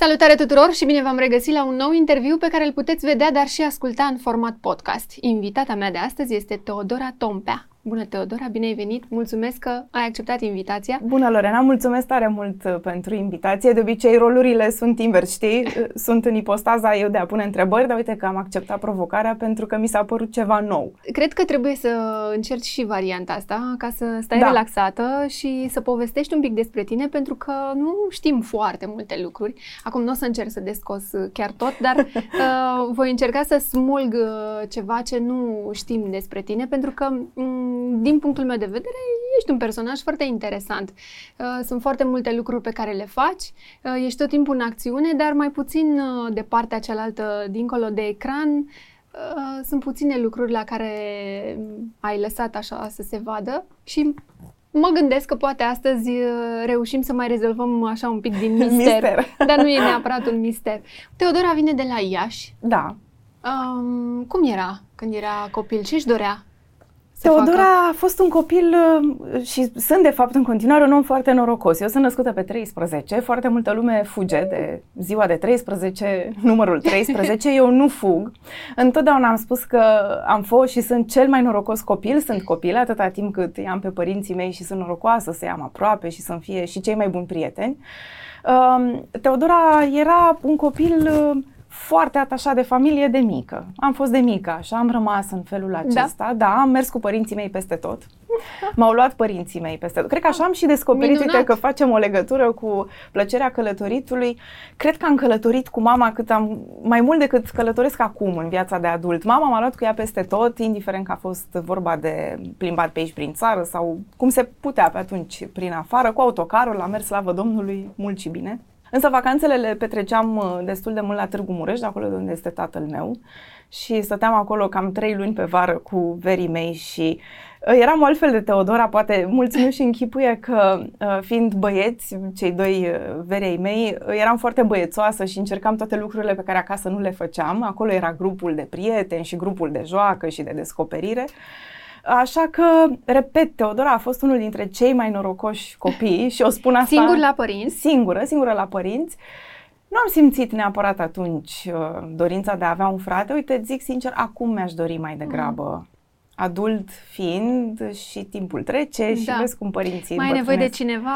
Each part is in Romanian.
Salutare tuturor și bine v-am regăsit la un nou interviu pe care îl puteți vedea, dar și asculta în format podcast. Invitata mea de astăzi este Teodora Tompea. Bună, Teodora, bine ai venit! Mulțumesc că ai acceptat invitația. Bună, Lorena! Mulțumesc tare mult uh, pentru invitație. De obicei, rolurile sunt invers, știi? Uh, sunt în ipostaza eu de a pune întrebări, dar uite că am acceptat provocarea pentru că mi s-a părut ceva nou. Cred că trebuie să încerci și varianta asta, ca să stai da. relaxată și să povestești un pic despre tine, pentru că nu știm foarte multe lucruri. Acum nu o să încerc să descos chiar tot, dar uh, voi încerca să smulg uh, ceva ce nu știm despre tine, pentru că m- din punctul meu de vedere, ești un personaj foarte interesant. Uh, sunt foarte multe lucruri pe care le faci, uh, ești tot timpul în acțiune, dar mai puțin uh, de partea cealaltă, dincolo de ecran, sunt puține lucruri la care ai lăsat așa să se vadă și mă gândesc că poate astăzi reușim să mai rezolvăm așa un pic din mister, mister. dar nu e neapărat un mister. Teodora vine de la Iași. Da. Um, cum era când era copil? Ce își dorea? Teodora facă... a fost un copil uh, și sunt de fapt în continuare un om foarte norocos. Eu sunt născută pe 13, foarte multă lume fuge de ziua de 13, numărul 13, eu nu fug. Întotdeauna am spus că am fost și sunt cel mai norocos copil, sunt copil atâta timp cât i-am pe părinții mei și sunt norocoasă să i-am aproape și să-mi fie și cei mai buni prieteni. Um, Teodora era un copil uh, foarte atașat de familie de mică. Am fost de mică, așa, am rămas în felul da. acesta. Da, da am mers cu părinții mei peste tot. M-au luat părinții mei peste tot. Cred că așa am și descoperit, uite că facem o legătură cu plăcerea călătoritului. Cred că am călătorit cu mama cât am, mai mult decât călătoresc acum în viața de adult. Mama m-a luat cu ea peste tot, indiferent că a fost vorba de plimbat pe aici prin țară sau cum se putea pe atunci prin afară, cu autocarul, am mers, slavă Domnului, mult și bine. Însă vacanțele le petreceam uh, destul de mult la Târgu Mureș, de acolo de unde este tatăl meu. Și stăteam acolo cam trei luni pe vară cu verii mei și uh, eram altfel de Teodora, poate mulți nu și închipuie că uh, fiind băieți, cei doi verei mei, eram foarte băiețoasă și încercam toate lucrurile pe care acasă nu le făceam. Acolo era grupul de prieteni și grupul de joacă și de descoperire. Așa că, repet, Teodora a fost unul dintre cei mai norocoși copii și o spun asta... Singur la părinți? Singură, singură la părinți. Nu am simțit neapărat atunci uh, dorința de a avea un frate. Uite, zic sincer, acum mi-aș dori mai degrabă mm adult fiind și timpul trece și da. vezi cum părinții Mai ai nevoie de cineva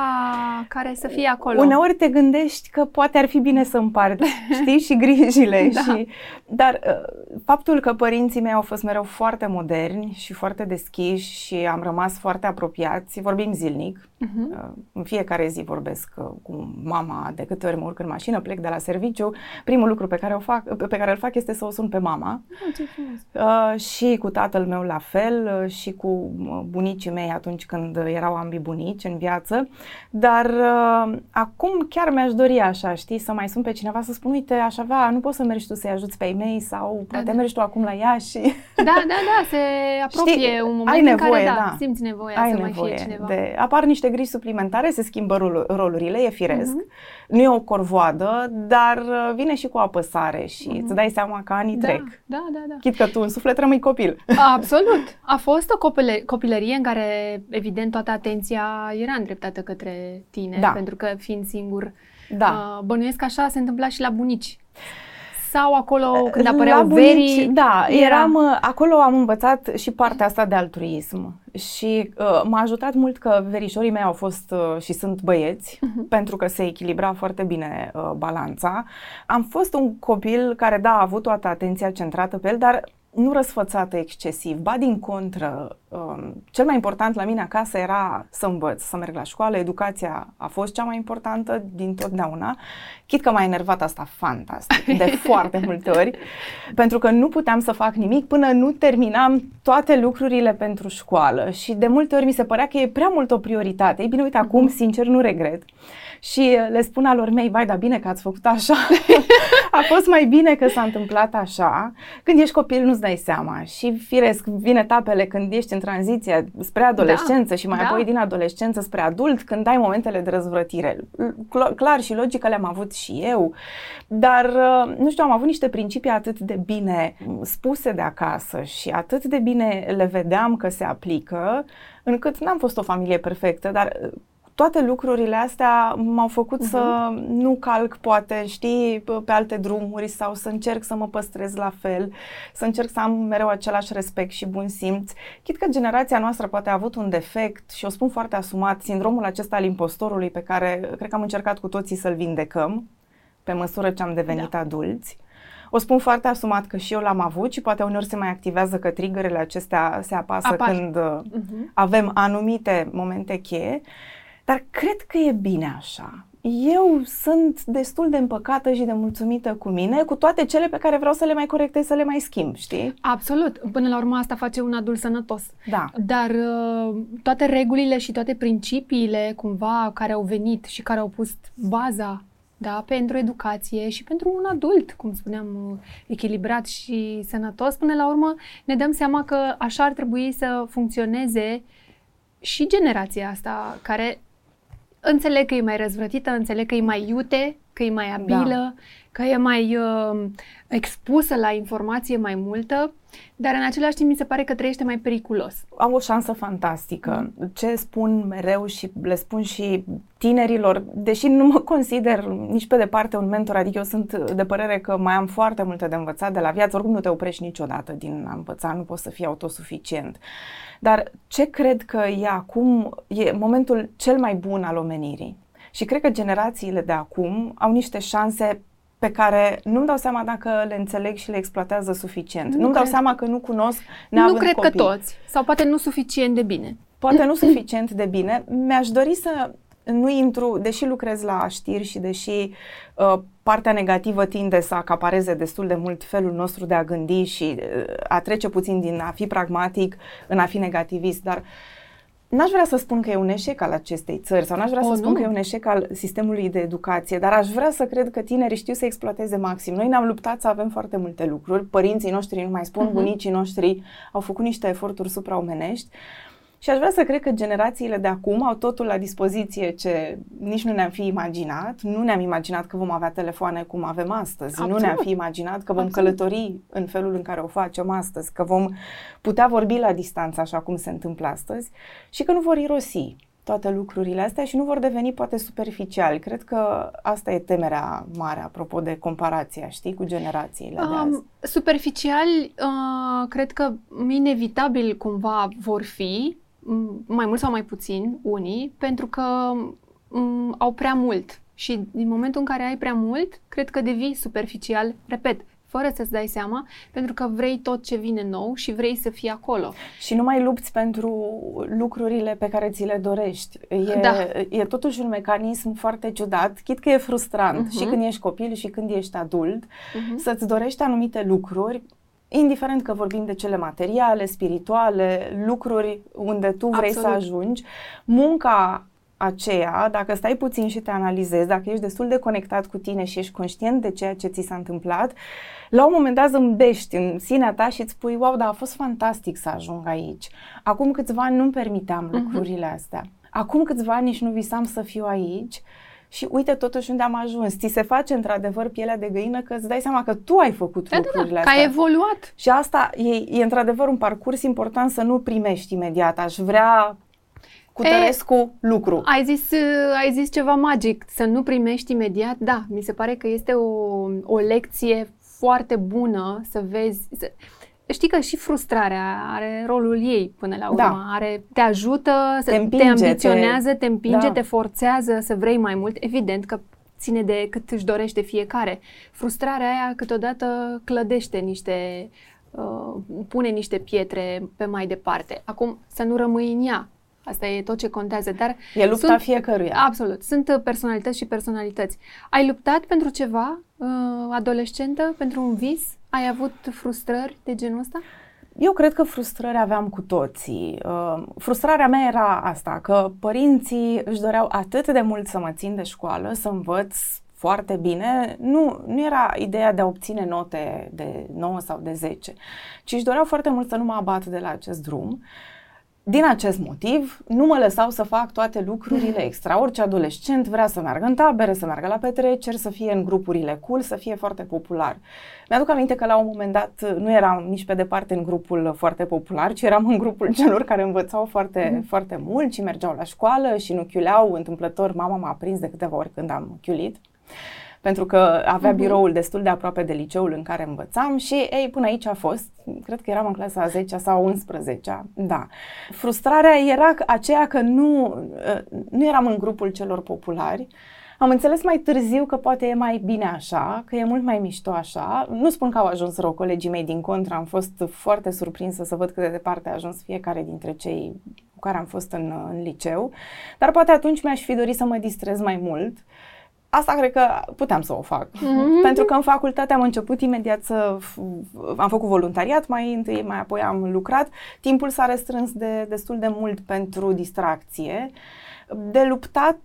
care să fie acolo. Uneori te gândești că poate ar fi bine să împarți, știi, și grijile. da. și, dar uh, faptul că părinții mei au fost mereu foarte moderni și foarte deschiși și am rămas foarte apropiați, vorbim zilnic, uh-huh. în fiecare zi vorbesc uh, cu mama, de câte ori mă urc în mașină, plec de la serviciu, primul lucru pe care, o fac, pe care îl fac este să o sun pe mama. Oh, ce uh, și cu tatăl meu la fel uh, și cu uh, bunicii mei atunci când erau ambii bunici în viață, dar uh, acum chiar mi-aș dori așa, știi, să mai sun pe cineva să spun, uite, aș avea, nu poți să mergi tu să-i ajuți pe ei mei sau da, poate da. mergi tu acum la ea și... Da, da, da, se apropie știi, un moment ai nevoie, în care, da, da, simți nevoia ai să nevoie mai fie cineva. De, apar niște griji suplimentare, se schimbă rol, rolurile, e firesc, uh-huh. nu e o corvoadă, dar vine și cu apăsare și uh-huh. îți dai seama că anii da, trec. Da, da, da. Chit că tu în suflet rămâi copil. Absolut. A fost o copile- copilărie în care, evident, toată atenția era îndreptată către tine, da. pentru că fiind singur, da. uh, bănuiesc că așa se întâmpla și la bunici. Sau acolo când apăreau bunici, verii? Da, era... eram, uh, acolo am învățat și partea asta de altruism și uh, m-a ajutat mult că verișorii mei au fost uh, și sunt băieți, uh-huh. pentru că se echilibra foarte bine uh, balanța. Am fost un copil care, da, a avut toată atenția centrată pe el, dar nu răsfățată excesiv, ba din contră. Um, cel mai important la mine acasă era să învăț, să merg la școală, educația a fost cea mai importantă din totdeauna. Chit că m-a enervat asta fantastic, de foarte multe ori, pentru că nu puteam să fac nimic până nu terminam toate lucrurile pentru școală și de multe ori mi se părea că e prea mult o prioritate. Ei bine, uite, acum, mhm. sincer, nu regret și le spun alor mei, vai, da bine că ați făcut așa. a fost mai bine că s-a întâmplat așa. Când ești copil nu-ți dai seama și firesc, vin etapele când ești în tranziție spre adolescență da, și mai da. apoi din adolescență spre adult, când ai momentele de răzvrătire. Clar și logică le-am avut și eu, dar uh, nu știu, am avut niște principii atât de bine spuse de acasă și atât de bine le vedeam că se aplică, încât n-am fost o familie perfectă, dar toate lucrurile astea m-au făcut uh-huh. să nu calc, poate, știi, pe alte drumuri sau să încerc să mă păstrez la fel, să încerc să am mereu același respect și bun simț. Chit că generația noastră poate a avut un defect și o spun foarte asumat, sindromul acesta al impostorului pe care cred că am încercat cu toții să-l vindecăm pe măsură ce am devenit da. adulți. O spun foarte asumat că și eu l-am avut și poate uneori se mai activează că triggerele acestea se apasă Apar. când uh-huh. avem anumite momente cheie. Dar cred că e bine așa. Eu sunt destul de împăcată și de mulțumită cu mine, cu toate cele pe care vreau să le mai corectez, să le mai schimb, știi? Absolut. Până la urmă asta face un adult sănătos. Da. Dar uh, toate regulile și toate principiile cumva care au venit și care au pus baza da, pentru educație și pentru un adult, cum spuneam, uh, echilibrat și sănătos, până la urmă ne dăm seama că așa ar trebui să funcționeze și generația asta care înțeleg că e mai răzvrătită, înțeleg că e mai iute, că e mai abilă, da. că e mai uh, expusă la informație mai multă, dar în același timp mi se pare că trăiește mai periculos. Am o șansă fantastică. Mm. Ce spun mereu și le spun și tinerilor, deși nu mă consider nici pe departe un mentor, adică eu sunt de părere că mai am foarte multe de învățat de la viață, oricum nu te oprești niciodată din a învăța, nu poți să fii autosuficient. Dar ce cred că e acum, e momentul cel mai bun al omenirii. Și cred că generațiile de acum au niște șanse pe care nu-mi dau seama dacă le înțeleg și le exploatează suficient. Nu nu-mi dau seama că nu cunosc Nu cred copii. că toți. Sau poate nu suficient de bine. Poate nu suficient de bine. Mi-aș dori să nu intru, deși lucrez la știri și deși uh, partea negativă tinde să acapareze destul de mult felul nostru de a gândi și uh, a trece puțin din a fi pragmatic în a fi negativist, dar N-aș vrea să spun că e un eșec al acestei țări sau n-aș vrea o, să spun nu. că e un eșec al sistemului de educație, dar aș vrea să cred că tinerii știu să exploateze maxim. Noi ne-am luptat să avem foarte multe lucruri, părinții noștri, nu mai spun, uh-huh. bunicii noștri au făcut niște eforturi supraomenești și aș vrea să cred că generațiile de acum au totul la dispoziție ce nici nu ne-am fi imaginat. Nu ne-am imaginat că vom avea telefoane cum avem astăzi. Absolut. Nu ne-am fi imaginat că vom Absolut. călători în felul în care o facem astăzi, că vom putea vorbi la distanță așa cum se întâmplă astăzi și că nu vor irosi toate lucrurile astea și nu vor deveni poate superficiali. Cred că asta e temerea mare, apropo de comparația, știi, cu generațiile um, de azi. Superficiali, uh, cred că inevitabil cumva vor fi, mai mult sau mai puțin, unii, pentru că m- au prea mult. Și din momentul în care ai prea mult, cred că devii superficial, repet, fără să-ți dai seama, pentru că vrei tot ce vine nou și vrei să fii acolo. Și nu mai lupți pentru lucrurile pe care ți le dorești. E, da. e totuși un mecanism foarte ciudat, chit că e frustrant uh-huh. și când ești copil și când ești adult, uh-huh. să-ți dorești anumite lucruri indiferent că vorbim de cele materiale, spirituale, lucruri unde tu vrei Absolut. să ajungi, munca aceea, dacă stai puțin și te analizezi, dacă ești destul de conectat cu tine și ești conștient de ceea ce ți s-a întâmplat, la un moment dat zâmbești în sinea ta și îți spui, wow, dar a fost fantastic să ajung aici. Acum câțiva ani nu-mi permiteam uh-huh. lucrurile astea. Acum câțiva ani nici nu visam să fiu aici și uite totuși unde am ajuns. Ți se face într-adevăr pielea de găină că îți dai seama că tu ai făcut da, lucrurile da, da, astea. Că ai evoluat. Și asta e, e într-adevăr un parcurs important să nu primești imediat. Aș vrea cu Tărescu e, lucru. Ai zis, ai zis ceva magic, să nu primești imediat. Da, mi se pare că este o, o lecție foarte bună să vezi. Să, știi că și frustrarea are rolul ei până la urmă. Da. Are, te ajută, te, împinge, te ambiționează, te, te împinge, da. te forțează să vrei mai mult. Evident că ține de cât își dorește fiecare. Frustrarea aia câteodată clădește niște, uh, pune niște pietre pe mai departe. Acum, să nu rămâi în ea. Asta e tot ce contează. Dar e lupta sunt, fiecăruia. Absolut. Sunt personalități și personalități. Ai luptat pentru ceva uh, adolescentă, pentru un vis? Ai avut frustrări de genul ăsta? Eu cred că frustrări aveam cu toții. Uh, frustrarea mea era asta, că părinții își doreau atât de mult să mă țin de școală, să învăț foarte bine. Nu, nu era ideea de a obține note de 9 sau de 10, ci își doreau foarte mult să nu mă abat de la acest drum. Din acest motiv, nu mă lăsau să fac toate lucrurile extra. Orice adolescent vrea să meargă în tabere, să meargă la petreceri, să fie în grupurile cool, să fie foarte popular. Mi-aduc aminte că la un moment dat nu eram nici pe departe în grupul foarte popular, ci eram în grupul celor care învățau foarte, mm. foarte mult și mergeau la școală și nu chiuleau întâmplător. Mama m-a prins de câteva ori când am chiulit pentru că avea uh-huh. biroul destul de aproape de liceul în care învățam și, ei, până aici a fost, cred că eram în clasa a 10 sau 11 da. Frustrarea era aceea că nu, nu eram în grupul celor populari, am înțeles mai târziu că poate e mai bine așa, că e mult mai mișto așa. Nu spun că au ajuns rău colegii mei din contra, am fost foarte surprinsă să văd cât de departe a ajuns fiecare dintre cei cu care am fost în, în liceu, dar poate atunci mi-aș fi dorit să mă distrez mai mult asta cred că puteam să o fac. Mm-hmm. Pentru că în facultate am început imediat să... am făcut voluntariat mai întâi, mai apoi am lucrat. Timpul s-a restrâns de destul de mult pentru distracție. De luptat,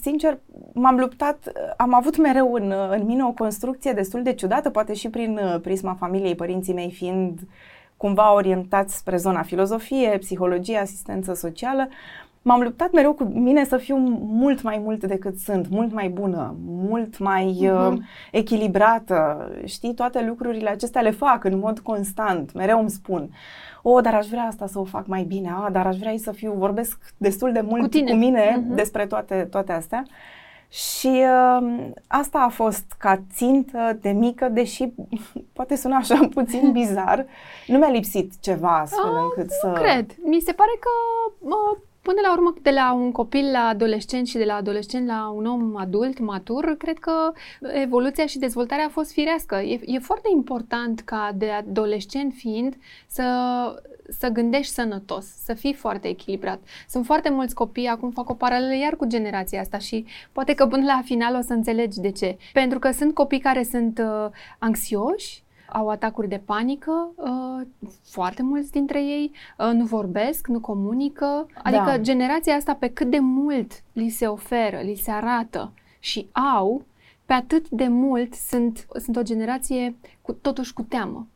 sincer, m-am luptat, am avut mereu în, în mine o construcție destul de ciudată, poate și prin prisma familiei, părinții mei fiind cumva orientați spre zona filozofie, psihologie, asistență socială. Uh, m-am luptat mereu cu mine să fiu mult mai mult decât sunt, mult mai bună, mult mai uh-huh. uh, echilibrată. Știi, toate lucrurile acestea le fac în mod constant. Mereu îmi spun, o, oh, dar aș vrea asta să o fac mai bine, a, dar aș vrea să fiu, vorbesc destul de mult cu, tine. cu mine uh-huh. despre toate, toate astea. Și uh, asta a fost ca țintă de mică, deși poate suna așa puțin bizar, nu mi-a lipsit ceva astfel a, încât să... cred. Mi se pare că uh, Până la urmă, de la un copil la adolescent și de la adolescent la un om adult, matur, cred că evoluția și dezvoltarea a fost firească. E, e foarte important ca de adolescent fiind să, să gândești sănătos, să fii foarte echilibrat. Sunt foarte mulți copii, acum fac o paralelă iar cu generația asta și poate că până la final o să înțelegi de ce. Pentru că sunt copii care sunt uh, anxioși, au atacuri de panică, uh, foarte mulți dintre ei uh, nu vorbesc, nu comunică. Adică da. generația asta pe cât de mult li se oferă, li se arată și au, pe atât de mult sunt, sunt o generație cu, totuși cu teamă.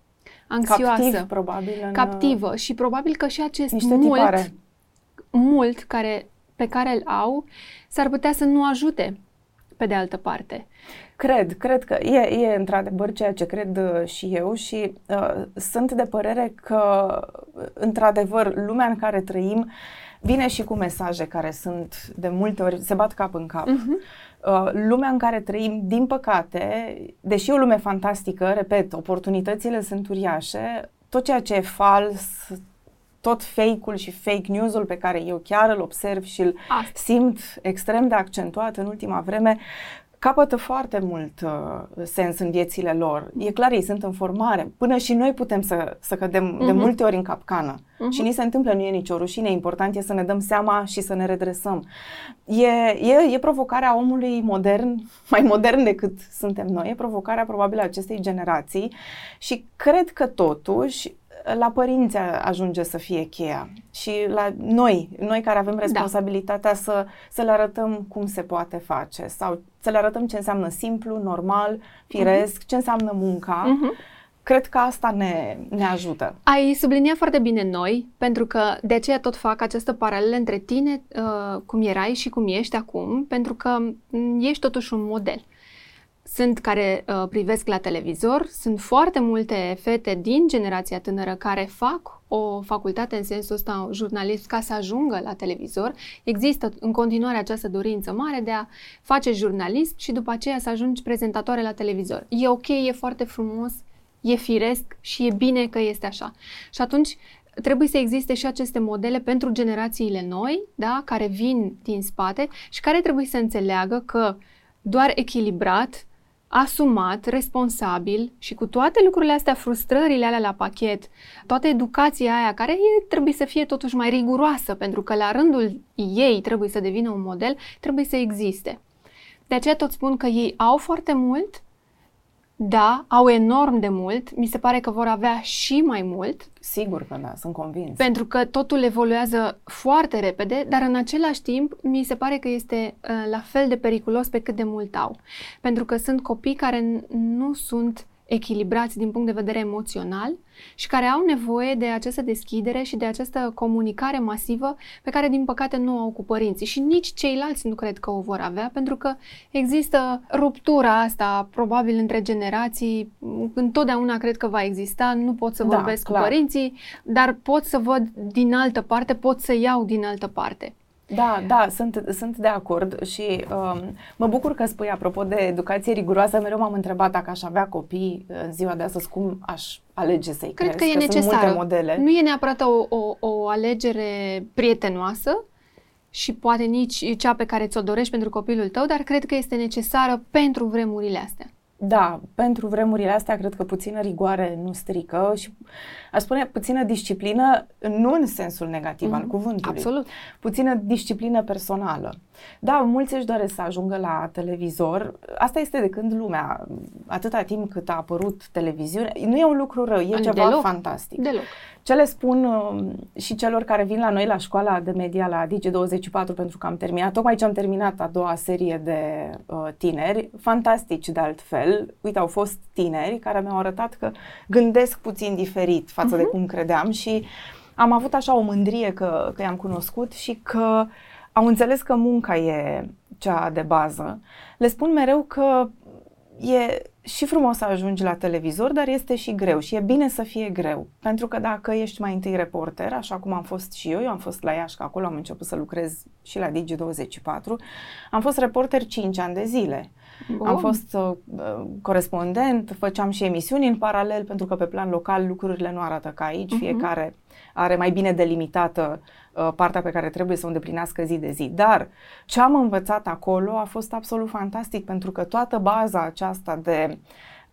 Anxioasă. Captiv, probabil. În... Captivă. Și probabil că și acest Niște mult, tipare. mult care, pe care îl au, s-ar putea să nu ajute pe de altă parte. Cred, cred că e, e într-adevăr ceea ce cred uh, și eu și uh, sunt de părere că, într-adevăr, lumea în care trăim vine și cu mesaje care sunt de multe ori, se bat cap în cap. Uh-huh. Uh, lumea în care trăim, din păcate, deși e o lume fantastică, repet, oportunitățile sunt uriașe, tot ceea ce e fals, tot fake-ul și fake news-ul pe care eu chiar îl observ și îl Asta. simt extrem de accentuat în ultima vreme, capătă foarte mult uh, sens în viețile lor. E clar, ei sunt în formare. Până și noi putem să, să cădem uh-huh. de mhm. multe ori în capcană. Uh-huh. Și ni se întâmplă, nu e nicio rușine. Important e să ne dăm seama și să ne redresăm. E, e, e provocarea omului modern, mai modern decât suntem noi. E provocarea probabil a acestei generații. Și cred că totuși la părinți ajunge să fie cheia și la noi, noi care avem da. responsabilitatea da. să, să le arătăm cum se poate face sau să le arătăm ce înseamnă simplu, normal, firesc, uh-huh. ce înseamnă munca. Uh-huh. Cred că asta ne, ne ajută. Ai subliniat foarte bine noi, pentru că de aceea tot fac această paralelă între tine, uh, cum erai și cum ești acum, pentru că mm, ești totuși un model sunt care uh, privesc la televizor, sunt foarte multe fete din generația tânără care fac o facultate în sensul ăsta jurnalist ca să ajungă la televizor. Există în continuare această dorință mare de a face jurnalism și după aceea să ajungi prezentatoare la televizor. E ok, e foarte frumos, e firesc și e bine că este așa. Și atunci trebuie să existe și aceste modele pentru generațiile noi, da, care vin din spate și care trebuie să înțeleagă că doar echilibrat asumat, responsabil și cu toate lucrurile astea, frustrările alea la pachet, toată educația aia care e, trebuie să fie totuși mai riguroasă, pentru că la rândul ei trebuie să devină un model, trebuie să existe. De aceea tot spun că ei au foarte mult, da, au enorm de mult, mi se pare că vor avea și mai mult. Sigur că da, sunt convins. Pentru că totul evoluează foarte repede, dar în același timp mi se pare că este uh, la fel de periculos pe cât de mult au. Pentru că sunt copii care nu sunt echilibrați din punct de vedere emoțional și care au nevoie de această deschidere și de această comunicare masivă pe care, din păcate, nu au cu părinții și nici ceilalți nu cred că o vor avea, pentru că există ruptura asta, probabil, între generații. Întotdeauna cred că va exista, nu pot să da, vorbesc da, cu părinții, dar pot să văd din altă parte, pot să iau din altă parte. Da, da, sunt, sunt de acord și um, mă bucur că spui, apropo de educație riguroasă, mereu m-am întrebat dacă aș avea copii în ziua de astăzi, cum aș alege să-i Cred cresc, că e necesară. Sunt multe modele. Nu e neapărat o, o, o alegere prietenoasă și poate nici cea pe care ți-o dorești pentru copilul tău, dar cred că este necesară pentru vremurile astea. Da, pentru vremurile astea cred că puțină rigoare nu strică și aș spune puțină disciplină, nu în sensul negativ mm-hmm. al mhm. cuvântului. Absolut. Puțină disciplină personală. Da, mulți își doresc să ajungă la televizor. Asta este de când lumea, atâta timp cât a apărut televiziune, nu e un lucru rău, e ceva Deloc. fantastic. Deloc. Ce le spun uh, și celor care vin la noi la școala de media la Digi24 pentru că am terminat, tocmai ce am terminat a doua serie de uh, tineri, fantastici de altfel. Uite, au fost tineri care mi-au arătat că gândesc puțin diferit față uh-huh. de mhm. cum credeam și am avut așa o mândrie că, că i-am cunoscut și că au înțeles că munca e cea de bază. Le spun mereu că e și frumos să ajungi la televizor, dar este și greu și e bine să fie greu. Pentru că dacă ești mai întâi reporter, așa cum am fost și eu, eu am fost la Iași, că acolo am început să lucrez și la Digi24, am fost reporter 5 ani de zile. Bun. Am fost uh, corespondent, făceam și emisiuni în paralel, pentru că pe plan local lucrurile nu arată ca aici, uh-huh. fiecare are mai bine delimitată uh, partea pe care trebuie să o îndeplinească zi de zi. Dar ce am învățat acolo a fost absolut fantastic pentru că toată baza aceasta de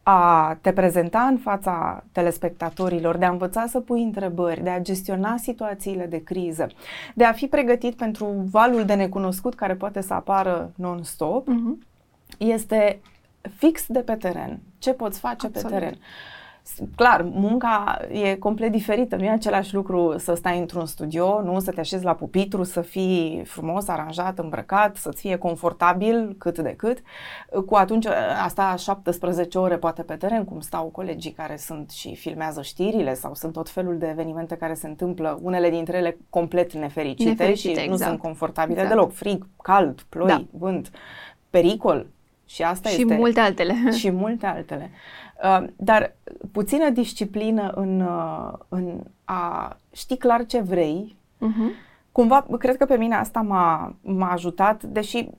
a te prezenta în fața telespectatorilor, de a învăța să pui întrebări, de a gestiona situațiile de criză, de a fi pregătit pentru valul de necunoscut care poate să apară non-stop, uh-huh. Este fix de pe teren. Ce poți face Absolut. pe teren? clar, munca e complet diferită. Nu e același lucru să stai într-un studio, nu să te așezi la pupitru, să fii frumos, aranjat, îmbrăcat, să-ți fie confortabil cât de cât. Cu atunci, asta 17 ore poate pe teren, cum stau colegii care sunt și filmează știrile sau sunt tot felul de evenimente care se întâmplă, unele dintre ele complet nefericite, nefericite și exact. nu sunt confortabile exact. deloc. Frig, cald, ploi, da. vânt, pericol. Și asta și este. multe altele. Și multe altele. Uh, dar puțină disciplină în, uh, în a ști clar ce vrei. Uh-huh. Cumva, cred că pe mine asta m-a, m-a ajutat, deși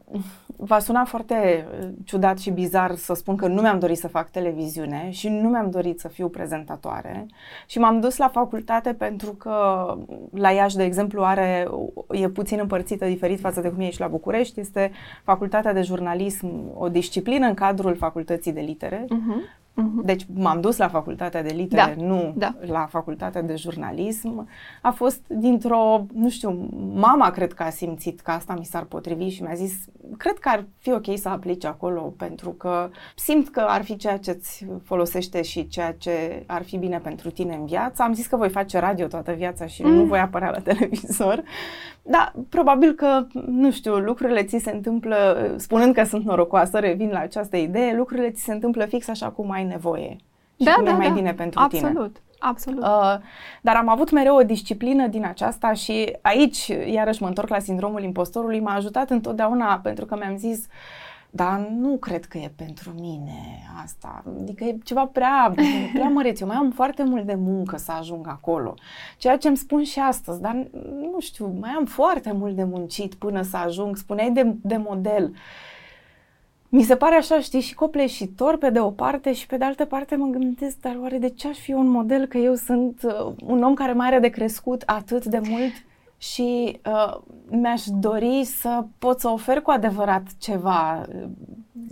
va suna foarte uh, ciudat și bizar să spun că nu mi-am dorit să fac televiziune și nu mi-am dorit să fiu prezentatoare. Și m-am dus la facultate pentru că la Iași, de exemplu, are, e puțin împărțită diferit față de cum e și la București, este facultatea de jurnalism, o disciplină în cadrul facultății de litere, uh-huh. Uh-huh. Deci m-am dus la facultatea de litere, da. nu da. la facultatea de jurnalism. A fost dintr-o, nu știu, mama cred că a simțit că asta mi s-ar potrivi și mi-a zis, cred că ar fi ok să aplici acolo pentru că simt că ar fi ceea ce îți folosește și ceea ce ar fi bine pentru tine în viață. Am zis că voi face radio toată viața și mm. nu voi apărea la televizor. Da, probabil că, nu știu, lucrurile ți se întâmplă, spunând că sunt norocoasă, revin la această idee, lucrurile ți se întâmplă fix așa cum ai nevoie. Și da, cum da, e mai da. bine pentru absolut, tine. Absolut, absolut. Uh, dar am avut mereu o disciplină din aceasta și aici, iarăși mă întorc la sindromul impostorului, m-a ajutat întotdeauna pentru că mi-am zis, uh, dar nu cred că e pentru mine asta. Adică e ceva prea, prea măreț. Eu mai am foarte mult de muncă să ajung acolo. Ceea ce îmi spun și astăzi, dar nu știu, mai am foarte mult de muncit până să ajung. Spuneai de, de model. Mi se pare așa, știi, și copleșitor pe de o parte și pe de altă parte mă gândesc, dar oare de ce aș fi un model că eu sunt uh, un om care mai are de crescut atât de mult și uh, mi-aș dori să pot să ofer cu adevărat ceva uh,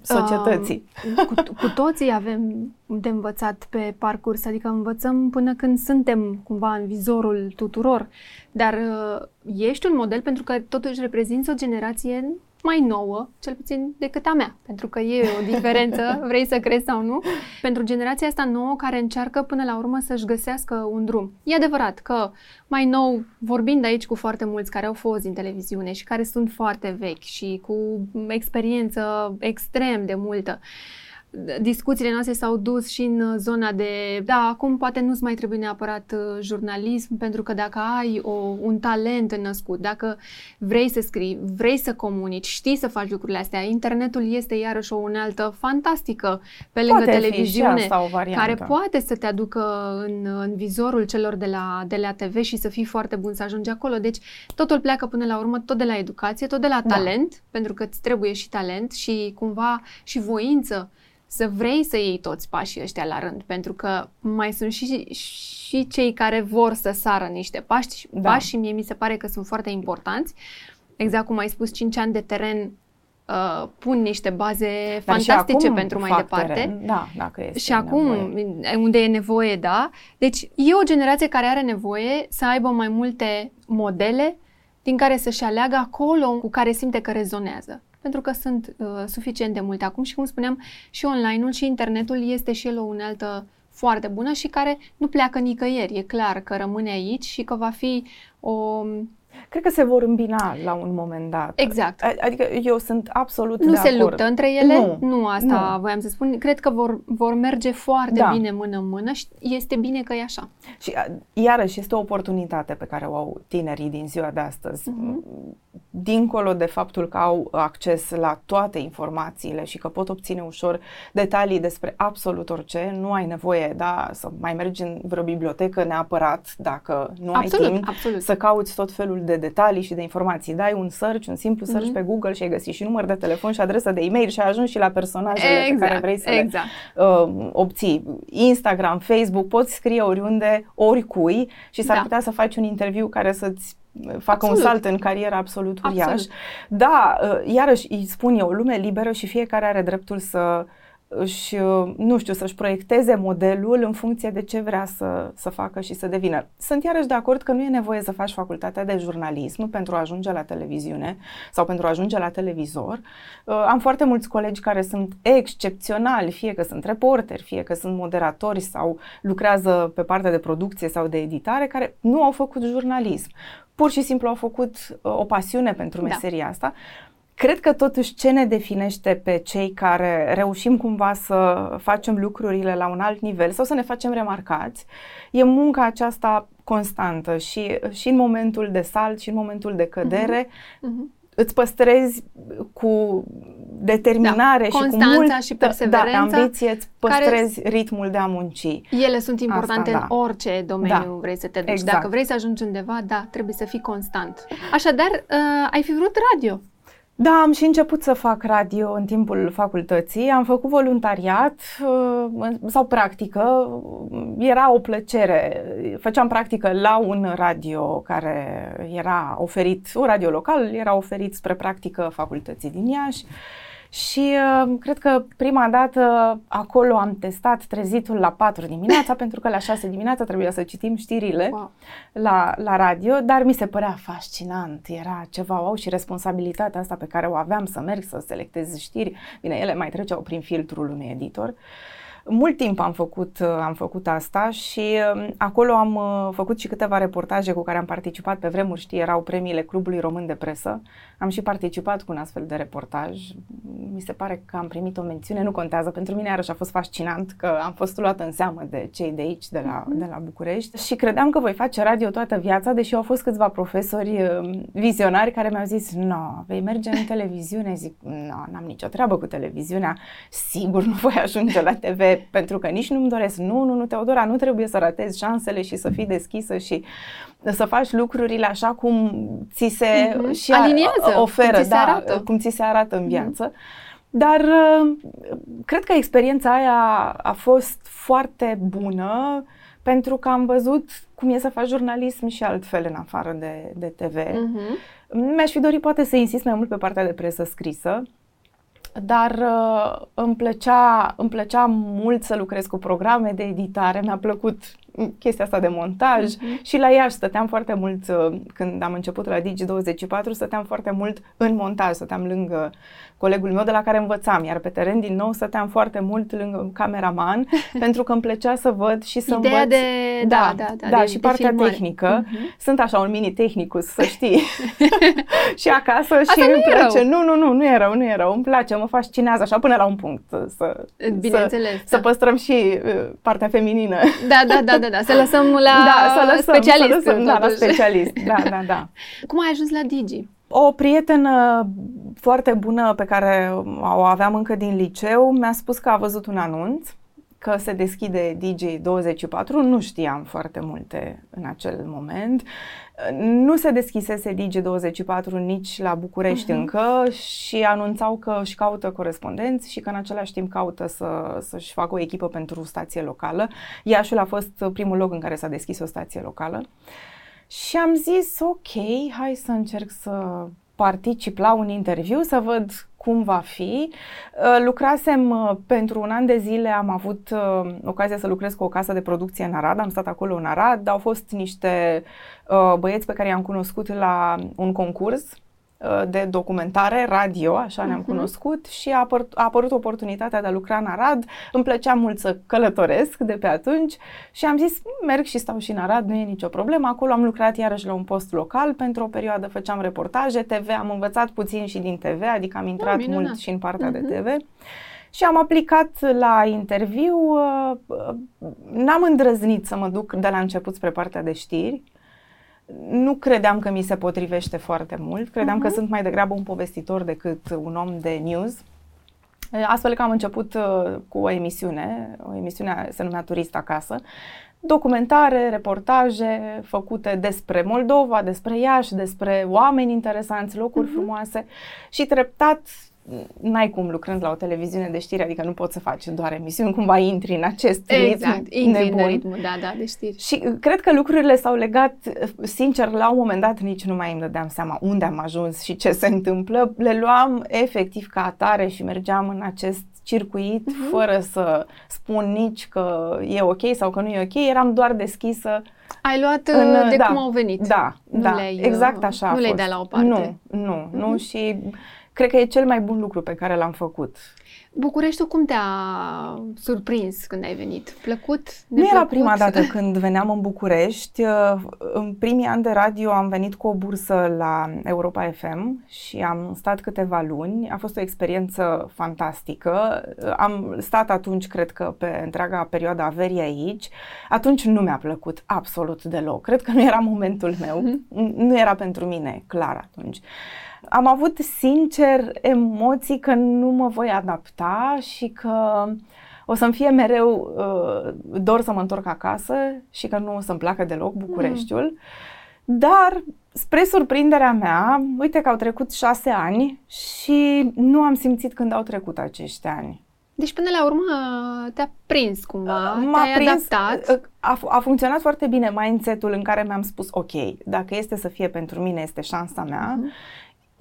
societății. Uh, cu, cu toții avem de învățat pe parcurs, adică învățăm până când suntem cumva în vizorul tuturor, dar uh, ești un model pentru că totuși reprezinți o generație mai nouă, cel puțin decât a mea, pentru că e o diferență, vrei să crezi sau nu, pentru generația asta nouă care încearcă până la urmă să-și găsească un drum. E adevărat că mai nou, vorbind aici cu foarte mulți care au fost în televiziune și care sunt foarte vechi și cu experiență extrem de multă, discuțiile noastre s-au dus și în zona de, da, acum poate nu-ți mai trebuie neapărat uh, jurnalism, pentru că dacă ai o, un talent născut, dacă vrei să scrii, vrei să comunici, știi să faci lucrurile astea, internetul este iarăși o unealtă fantastică pe lângă poate televiziune, care poate să te aducă în, în vizorul celor de la, de la TV și să fii foarte bun să ajungi acolo. Deci totul pleacă până la urmă tot de la educație, tot de la da. talent, pentru că îți trebuie și talent și cumva și voință să vrei să iei toți pașii ăștia la rând, pentru că mai sunt și, și cei care vor să sară niște pași, da. pași și mie mi se pare că sunt foarte importanți. Exact cum ai spus, 5 ani de teren uh, pun niște baze Dar fantastice pentru mai departe. Teren. Da, dacă este Și acum, nevoie. unde e nevoie, da. Deci e o generație care are nevoie să aibă mai multe modele din care să-și aleagă acolo cu care simte că rezonează pentru că sunt uh, suficient de multe acum și, cum spuneam, și online-ul și internetul este și el o unealtă foarte bună și care nu pleacă nicăieri. E clar că rămâne aici și că va fi o Cred că se vor îmbina la un moment dat. Exact. Adică eu sunt absolut Nu de se acord. luptă între ele? Nu, nu asta nu. voiam să spun. Cred că vor, vor merge foarte da. bine mână-mână și este bine că e așa. Și iarăși este o oportunitate pe care o au tinerii din ziua de astăzi. Uh-huh. Dincolo de faptul că au acces la toate informațiile și că pot obține ușor detalii despre absolut orice, nu ai nevoie da, să mai mergi în vreo bibliotecă neapărat dacă nu absolut, ai timp absolut. să cauți tot felul de detalii și de informații. Dai un search, un simplu search mm-hmm. pe Google și ai găsit și număr de telefon și adresă de e-mail și ai ajuns și la personajele exact, pe care vrei să exact. le uh, obții. Instagram, Facebook, poți scrie oriunde, oricui și s-ar da. putea să faci un interviu care să-ți facă absolut. un salt în carieră absolut uriaș. Absolut. Da, uh, iarăși îi spun eu, lume liberă și fiecare are dreptul să își, nu știu, să-și proiecteze modelul în funcție de ce vrea să, să facă și să devină. Sunt iarăși de acord că nu e nevoie să faci facultatea de jurnalism pentru a ajunge la televiziune sau pentru a ajunge la televizor. Uh, am foarte mulți colegi care sunt excepționali, fie că sunt reporteri, fie că sunt moderatori sau lucrează pe partea de producție sau de editare, care nu au făcut jurnalism. Pur și simplu au făcut uh, o pasiune pentru da. meseria da. asta Cred că totuși ce ne definește pe cei care reușim cumva să facem lucrurile la un alt nivel sau să ne facem remarcați e munca aceasta constantă și, și în momentul de salt și în momentul de cădere uh-huh. Uh-huh. Îți păstrezi cu determinare da, și cu multă și perseverența, da, ambiție, îți păstrezi care, ritmul de a munci. Ele sunt importante Asta, în da. orice domeniu da. vrei să te duci. Exact. Dacă vrei să ajungi undeva, da, trebuie să fii constant. Așadar, uh, ai fi vrut radio. Da, am și început să fac radio în timpul facultății. Am făcut voluntariat uh, sau practică. Era o plăcere. Făceam practică la un radio care era oferit, un radio local, era oferit spre practică facultății din Iași. Și uh, cred că prima dată acolo am testat trezitul la 4 dimineața, pentru că la 6 dimineața trebuia să citim știrile wow. la, la radio, dar mi se părea fascinant, era ceva wow și responsabilitatea asta pe care o aveam să merg să selectez știri, bine, ele mai treceau prin filtrul unui editor. Uh, mult timp am făcut, uh, am făcut asta și um, acolo am uh, făcut și câteva reportaje cu care am participat. Pe vremuri, știi, erau premiile Clubului Român de Presă. Am și participat cu un astfel de reportaj. Mi se pare că am primit o mențiune, nu contează. Pentru mine iarăși a fost fascinant că am fost luată în seamă de cei de aici, de la, de la București. Și credeam că voi face radio toată viața, deși au fost câțiva profesori um, vizionari care mi-au zis, nu, no, vei merge în televiziune. Zic, nu, no, n-am nicio treabă cu televiziunea. Sigur nu voi ajunge la TV pentru că nici nu-mi doresc. Nu, nu, nu, Teodora, nu trebuie să ratezi șansele și să fii deschisă și să faci lucrurile așa cum ți se mm-hmm. și Aliniază, oferă, cum ți se da, arată. cum ți se arată în mhm. viață. Mm-hmm. Dar uh, cred că experiența aia a fost foarte bună pentru că am văzut cum e să faci jurnalism și altfel în afară de, de TV. Mm-hmm. Mi-aș fi dorit poate să insist mai mult pe partea de presă scrisă, dar uh, îmi, plăcea, îmi plăcea mult să lucrez cu programe de editare. Mi-a plăcut chestia asta de montaj uh-huh. și la Iași stăteam foarte mult, uh, când am început la Digi24, stăteam foarte mult în montaj, stăteam lângă colegul meu de la care învățam, iar pe teren din nou stăteam foarte mult lângă cameraman pentru că îmi plăcea să văd și să Ideea învăț. de, da, da, da, da de, și de partea filmare. tehnică. Mhm. Sunt așa un mini tehnicus, să știi. și acasă Asta și nu îmi e place. rău. Nu, nu, nu, nu e rău, nu e rău. Îmi place, mă fascinează așa până la un punct să, să, Bineînțeles, să da. păstrăm și uh, partea feminină. Da, da, da, da, da. Să lăsăm la da, să lăsăm, specialist. Să lăsăm, da, la totuși. specialist. Da, da, da. Cum ai ajuns la Digi? O prietenă foarte bună pe care o aveam încă din liceu mi-a spus că a văzut un anunț că se deschide DJ24, nu știam foarte multe în acel moment. Nu se deschisese DJ24 nici la București Mhm. încă și anunțau că își caută corespondenți și că în același timp caută să, să-și facă o echipă pentru stație locală. Iașul a fost primul loc în care s-a deschis o stație locală. Și am zis, ok, hai să încerc să particip la un interviu, să văd cum va fi. Uh, Lucrasem uh, pentru un an de zile, am avut uh, ocazia să lucrez cu o casă de producție în Arad, am stat acolo în Arad, au fost niște uh, băieți pe care i-am cunoscut la un concurs uh, de documentare radio, așa ne-am Mhm. cunoscut și a, apăr- a apărut oportunitatea de a lucra în Arad. Îmi plăcea mult să călătoresc de pe atunci și am zis, merg și stau și în Arad, nu e nicio problemă. Acolo am lucrat iarăși la un post local, pentru o perioadă făceam reportaje, TV, am învățat puțin și din TV, adică am intrat minunat. mult și în partea Mhm. de TV. Și am aplicat la interviu, uh, uh, n-am îndrăznit să mă duc de la început spre partea de știri, nu credeam că mi se potrivește foarte mult, credeam că Mhm. sunt mai degrabă un povestitor decât un om de news. Astfel că am început uh, cu o emisiune, o emisiune se numea Turist Acasă, documentare, reportaje făcute despre Moldova, despre Iași, despre oameni interesanți, locuri Mhm. frumoase și treptat n-ai cum lucrând la o televiziune de știri, adică nu poți să faci doar emisiuni, cumva intri în acest Exact, ritm intri în nebun. ritmul, da, da, de știri. Și uh, cred că lucrurile s-au legat, uh, sincer, la un moment dat nici nu mai îmi dădeam seama unde am ajuns și ce se întâmplă. Le luam efectiv ca atare și mergeam în acest circuit Mhm. fără să spun nici că e ok sau că nu e ok, eram doar deschisă. Ai luat În, în, de da, cum au venit. Da, Nu da, le-ai, exact uh, așa a nu le-ai fost. dat la o parte. Nu, nu, nu Mhm. și cred că e cel mai bun lucru pe care l-am făcut. Bucureștiul cum te-a surprins când ai venit? Plăcut? Nu era Neplăcut? prima dată când veneam în București. Uh, În primii ani de radio am venit cu o bursă la Europa FM și am stat câteva luni. A fost o experiență fantastică. Uh, Am stat atunci, cred că, pe întreaga perioadă a verii aici. Atunci nu mi-a plăcut absolut deloc. Cred că nu era momentul meu. Mhm. Nu era pentru mine, clar, atunci. Am avut, sincer, emoții că nu mă voi adapta și că o să-mi fie mereu uh, dor să mă întorc acasă și că nu o să-mi placă deloc Bucureștiul. Dar, spre surprinderea mea, uite că au trecut șase ani și nu am simțit când au trecut acești ani. Deci până la urmă te-a prins cumva, M-a te-ai prins, adaptat. A, a funcționat foarte bine mindset-ul în care mi-am spus, ok, dacă este să fie pentru mine, este șansa mea. Mhm.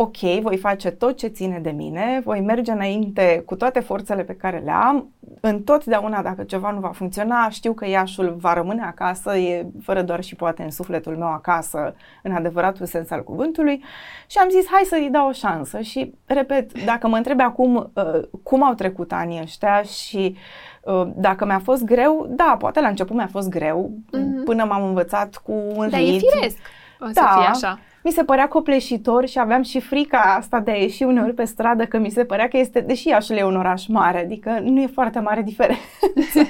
Ok, voi face tot ce ține de mine, voi merge înainte cu toate forțele pe care le am. Întotdeauna, dacă ceva nu va funcționa, știu că Iașul va rămâne acasă, e fără doar și poate în sufletul meu acasă, în adevăratul sens al cuvântului. Și am zis, hai să-i dau o șansă. Și, repet, dacă mă întrebi acum uh, cum au trecut anii ăștia și uh, dacă mi-a fost greu, da, poate la început mi-a fost greu, Mhm. până m-am învățat cu un Dar e ritm. firesc o să Da. fie așa. Mi se părea copleșitor și aveam și frica asta de a ieși uneori pe stradă, că mi se părea că este, deși Iașul e un oraș mare, adică nu e foarte mare diferență.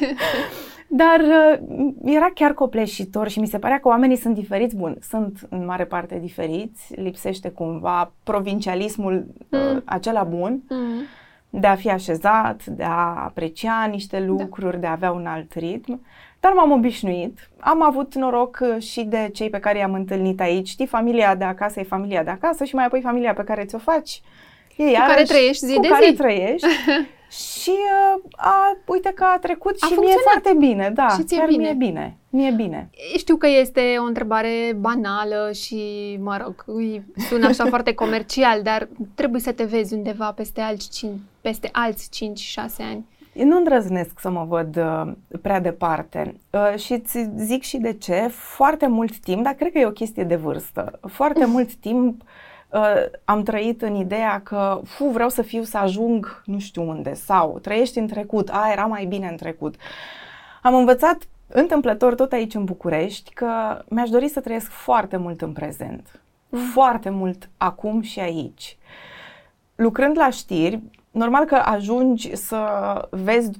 Dar uh, era chiar copleșitor și mi se părea că oamenii sunt diferiți. Bun, sunt în mare parte diferiți, lipsește cumva provincialismul uh, Mm. acela bun Mm. de a fi așezat, de a aprecia niște lucruri, de a avea un alt ritm. Dar m-am obișnuit. Am avut noroc uh, și de cei pe care i-am întâlnit aici. Știi, familia de acasă e familia de acasă și mai apoi familia pe care ți-o faci. E Cu care trăiești zi cu de care zi. trăiești. și uh, a, uite că a trecut A și mie e funcționat. foarte bine. Da, Și ție chiar bine. mie e bine. Mie e bine. Știu că este o întrebare banală și, mă rog, îi sună așa foarte comercial, dar trebuie să te vezi undeva peste alți 5, peste alți 5-6 ani. Nu îndrăznesc să mă văd uh, prea departe uh, și îți zic și de ce. Foarte mult timp, dar cred că e o chestie de vârstă, foarte mult timp uh, am trăit în ideea că fu, vreau să fiu, să ajung nu știu unde sau trăiești în trecut, a, era mai bine în trecut. Am învățat întâmplător tot aici în București că mi-aș dori să trăiesc foarte mult în prezent. Mm. Foarte mult acum și aici. Lucrând la știri, normal că ajungi să vezi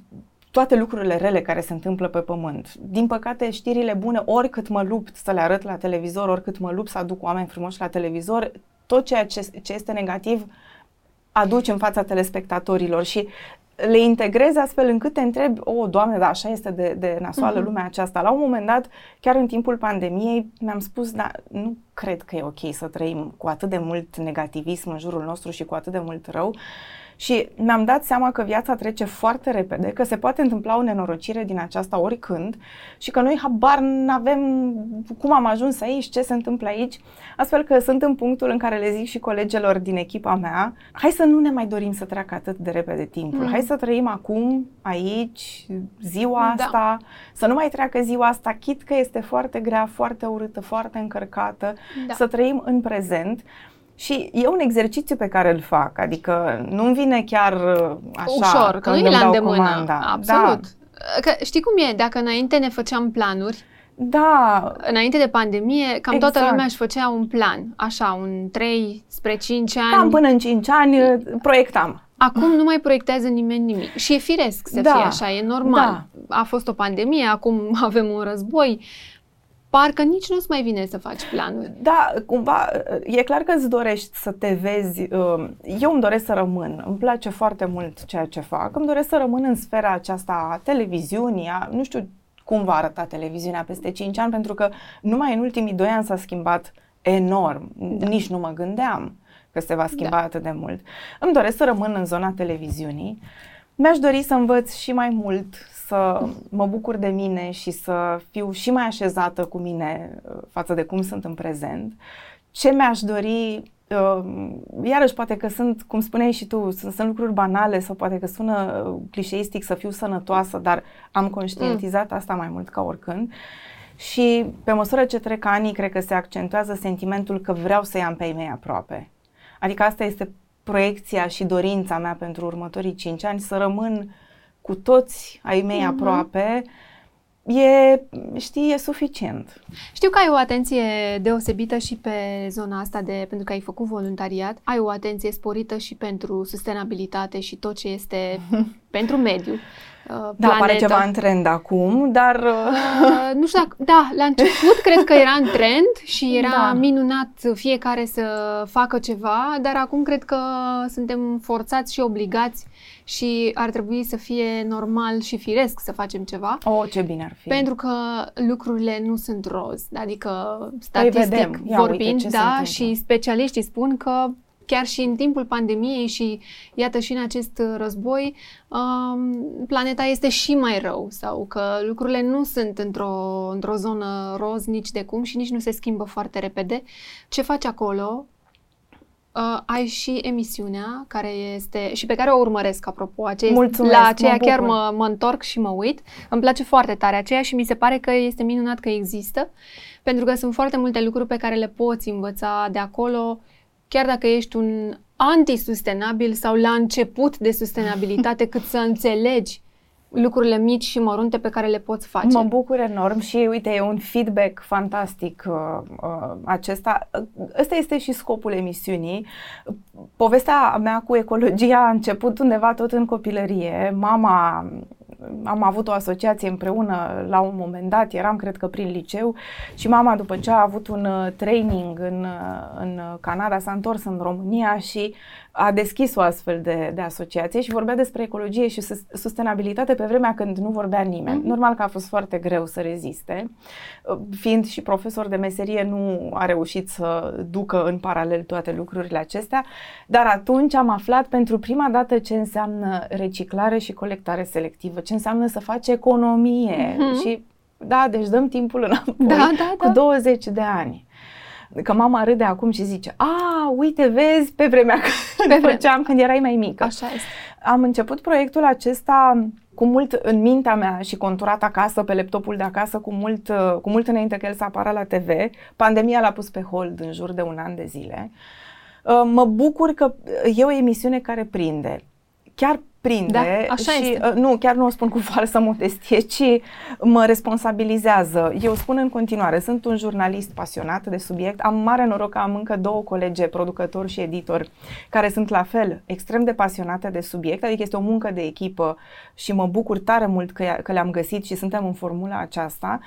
toate lucrurile rele care se întâmplă pe pământ. Din păcate, știrile bune, oricât mă lupt să le arăt la televizor, oricât mă lupt să aduc oameni frumoși la televizor, tot ceea ce, ce este negativ aduci în fața telespectatorilor și le integrezi astfel încât te întrebi, o, oh, Doamne, da, așa este de, de nasoală uh-huh. lumea aceasta. La un moment dat, chiar în timpul pandemiei, mi-am spus, da, nu cred că e ok să trăim cu atât de mult negativism în jurul nostru și cu atât de mult rău. Și mi-am dat seama că viața trece foarte repede, că se poate întâmpla o nenorocire din aceasta oricând și că noi habar nu avem cum am ajuns aici, ce se întâmplă aici, astfel că sunt în punctul în care le zic și colegilor din echipa mea, hai să nu ne mai dorim să treacă atât de repede timpul, mm. hai să trăim acum, aici, ziua da. asta, să nu mai treacă ziua asta, chit că este foarte grea, foarte urâtă, foarte încărcată, da. să trăim în prezent și e un exercițiu pe care îl fac, adică nu-mi vine chiar uh, așa Ușor, că nu e la îndemână, comanda. absolut. Da. Că știi cum e, dacă înainte ne făceam planuri, da. Înainte de pandemie, cam exact. toată lumea își făcea un plan, așa, un 3 spre 5 ani. Cam până în 5 ani uh, proiectam. Acum nu mai proiectează nimeni nimic. Și e firesc să da. fie așa, e normal. Da. A fost o pandemie, acum avem un război parcă nici nu-ți mai vine să faci planuri. Da, cumva, e clar că îți dorești să te vezi, um, eu îmi doresc să rămân, îmi place foarte mult ceea ce fac, îmi doresc să rămân în sfera aceasta a televiziunii, a, nu știu cum va arăta televiziunea peste 5 ani, pentru că numai în ultimii 2 ani s-a schimbat enorm, da. nici nu mă gândeam că se va schimba da. atât de mult. Îmi doresc să rămân în zona televiziunii, mi-aș dori să învăț și mai mult, să mă bucur de mine și să fiu și mai așezată cu mine uh, față de cum sunt în prezent. Ce mi-aș dori, uh, iarăși poate că sunt, cum spuneai și tu, sunt, sunt lucruri banale sau poate că sună uh, clișeistic să fiu sănătoasă, dar am conștientizat mm. asta mai mult ca oricând. Și pe măsură ce trec anii, cred că se accentuează sentimentul că vreau să-i am pe ei mei aproape. Adică asta este proiecția și dorința mea pentru următorii cinci ani, să rămân cu toți ai mei mm-hmm. aproape, e, știi, e suficient. Știu că ai o atenție deosebită și pe zona asta de, pentru că ai făcut voluntariat, ai o atenție sporită și pentru sustenabilitate și tot ce este pentru mediu. Uh, da, pare ceva în trend acum, dar... Uh, nu știu dacă... Da, la început cred că era în trend și era da. minunat fiecare să facă ceva, dar acum cred că suntem forțați și obligați și ar trebui să fie normal și firesc să facem ceva. Oh, ce bine ar fi! Pentru că lucrurile nu sunt roz, adică statistic păi vedem. Ia, vorbind, uite, da, și specialiștii spun că chiar și în timpul pandemiei și iată și în acest război, um, planeta este și mai rău sau că lucrurile nu sunt într-o, într-o zonă roz nici de cum și nici nu se schimbă foarte repede. Ce faci acolo? Uh, ai și emisiunea care este și pe care o urmăresc apropo. Aceea, Mulțumesc, la aceea mă chiar mă, mă întorc și mă uit. Îmi place foarte tare aceea și mi se pare că este minunat că există pentru că sunt foarte multe lucruri pe care le poți învăța de acolo chiar dacă ești un antisustenabil sau la început de sustenabilitate, cât să înțelegi lucrurile mici și mărunte pe care le poți face. Mă bucur enorm și uite, e un feedback fantastic uh, uh, acesta. Ăsta este și scopul emisiunii. Povestea mea cu ecologia a început undeva tot în copilărie. Mama am avut o asociație împreună la un moment dat, eram cred că prin liceu și mama după ce a avut un uh, training în, uh, în Canada s-a întors în România și a deschis o astfel de, de asociație și vorbea despre ecologie și sustenabilitate pe vremea când nu vorbea nimeni. Mm-hmm. Normal că a fost foarte greu să reziste. Uh, fiind și profesor de meserie, nu a reușit să ducă în paralel toate lucrurile acestea, dar atunci am aflat pentru prima dată ce înseamnă reciclare și colectare selectivă, ce înseamnă să faci economie mm-hmm. și da, deci dăm timpul înapoi da, da, da. cu 20 de ani că mama râde acum și zice, a, uite, vezi, pe vremea când pe făceam, când erai mai mică. Așa este. Am început proiectul acesta cu mult în mintea mea și conturat acasă, pe laptopul de acasă, cu mult, uh, cu mult înainte că el să apară la TV. Pandemia l-a pus pe hold în jur de un an de zile. Uh, mă bucur că e o emisiune care prinde. Chiar prinde da, așa și este. Uh, nu, chiar nu o spun cu falsă modestie, ci mă responsabilizează. Eu spun în continuare, sunt un jurnalist pasionat de subiect, am mare noroc că am încă două colege, producători și editori, care sunt la fel extrem de pasionate de subiect, adică este o muncă de echipă și mă bucur tare mult că, că le-am găsit și suntem în formula aceasta.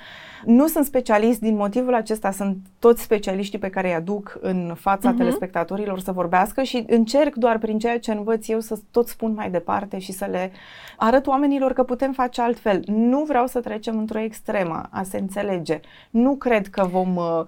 Nu sunt specialist, din motivul acesta sunt toți specialiștii pe care îi aduc în fața uh-huh. telespectatorilor să vorbească și încerc doar prin ceea ce învăț eu să tot spun mai departe departe și să le arăt oamenilor că putem face altfel. Nu vreau să trecem într-o extremă, a se înțelege. Nu cred că vom uh,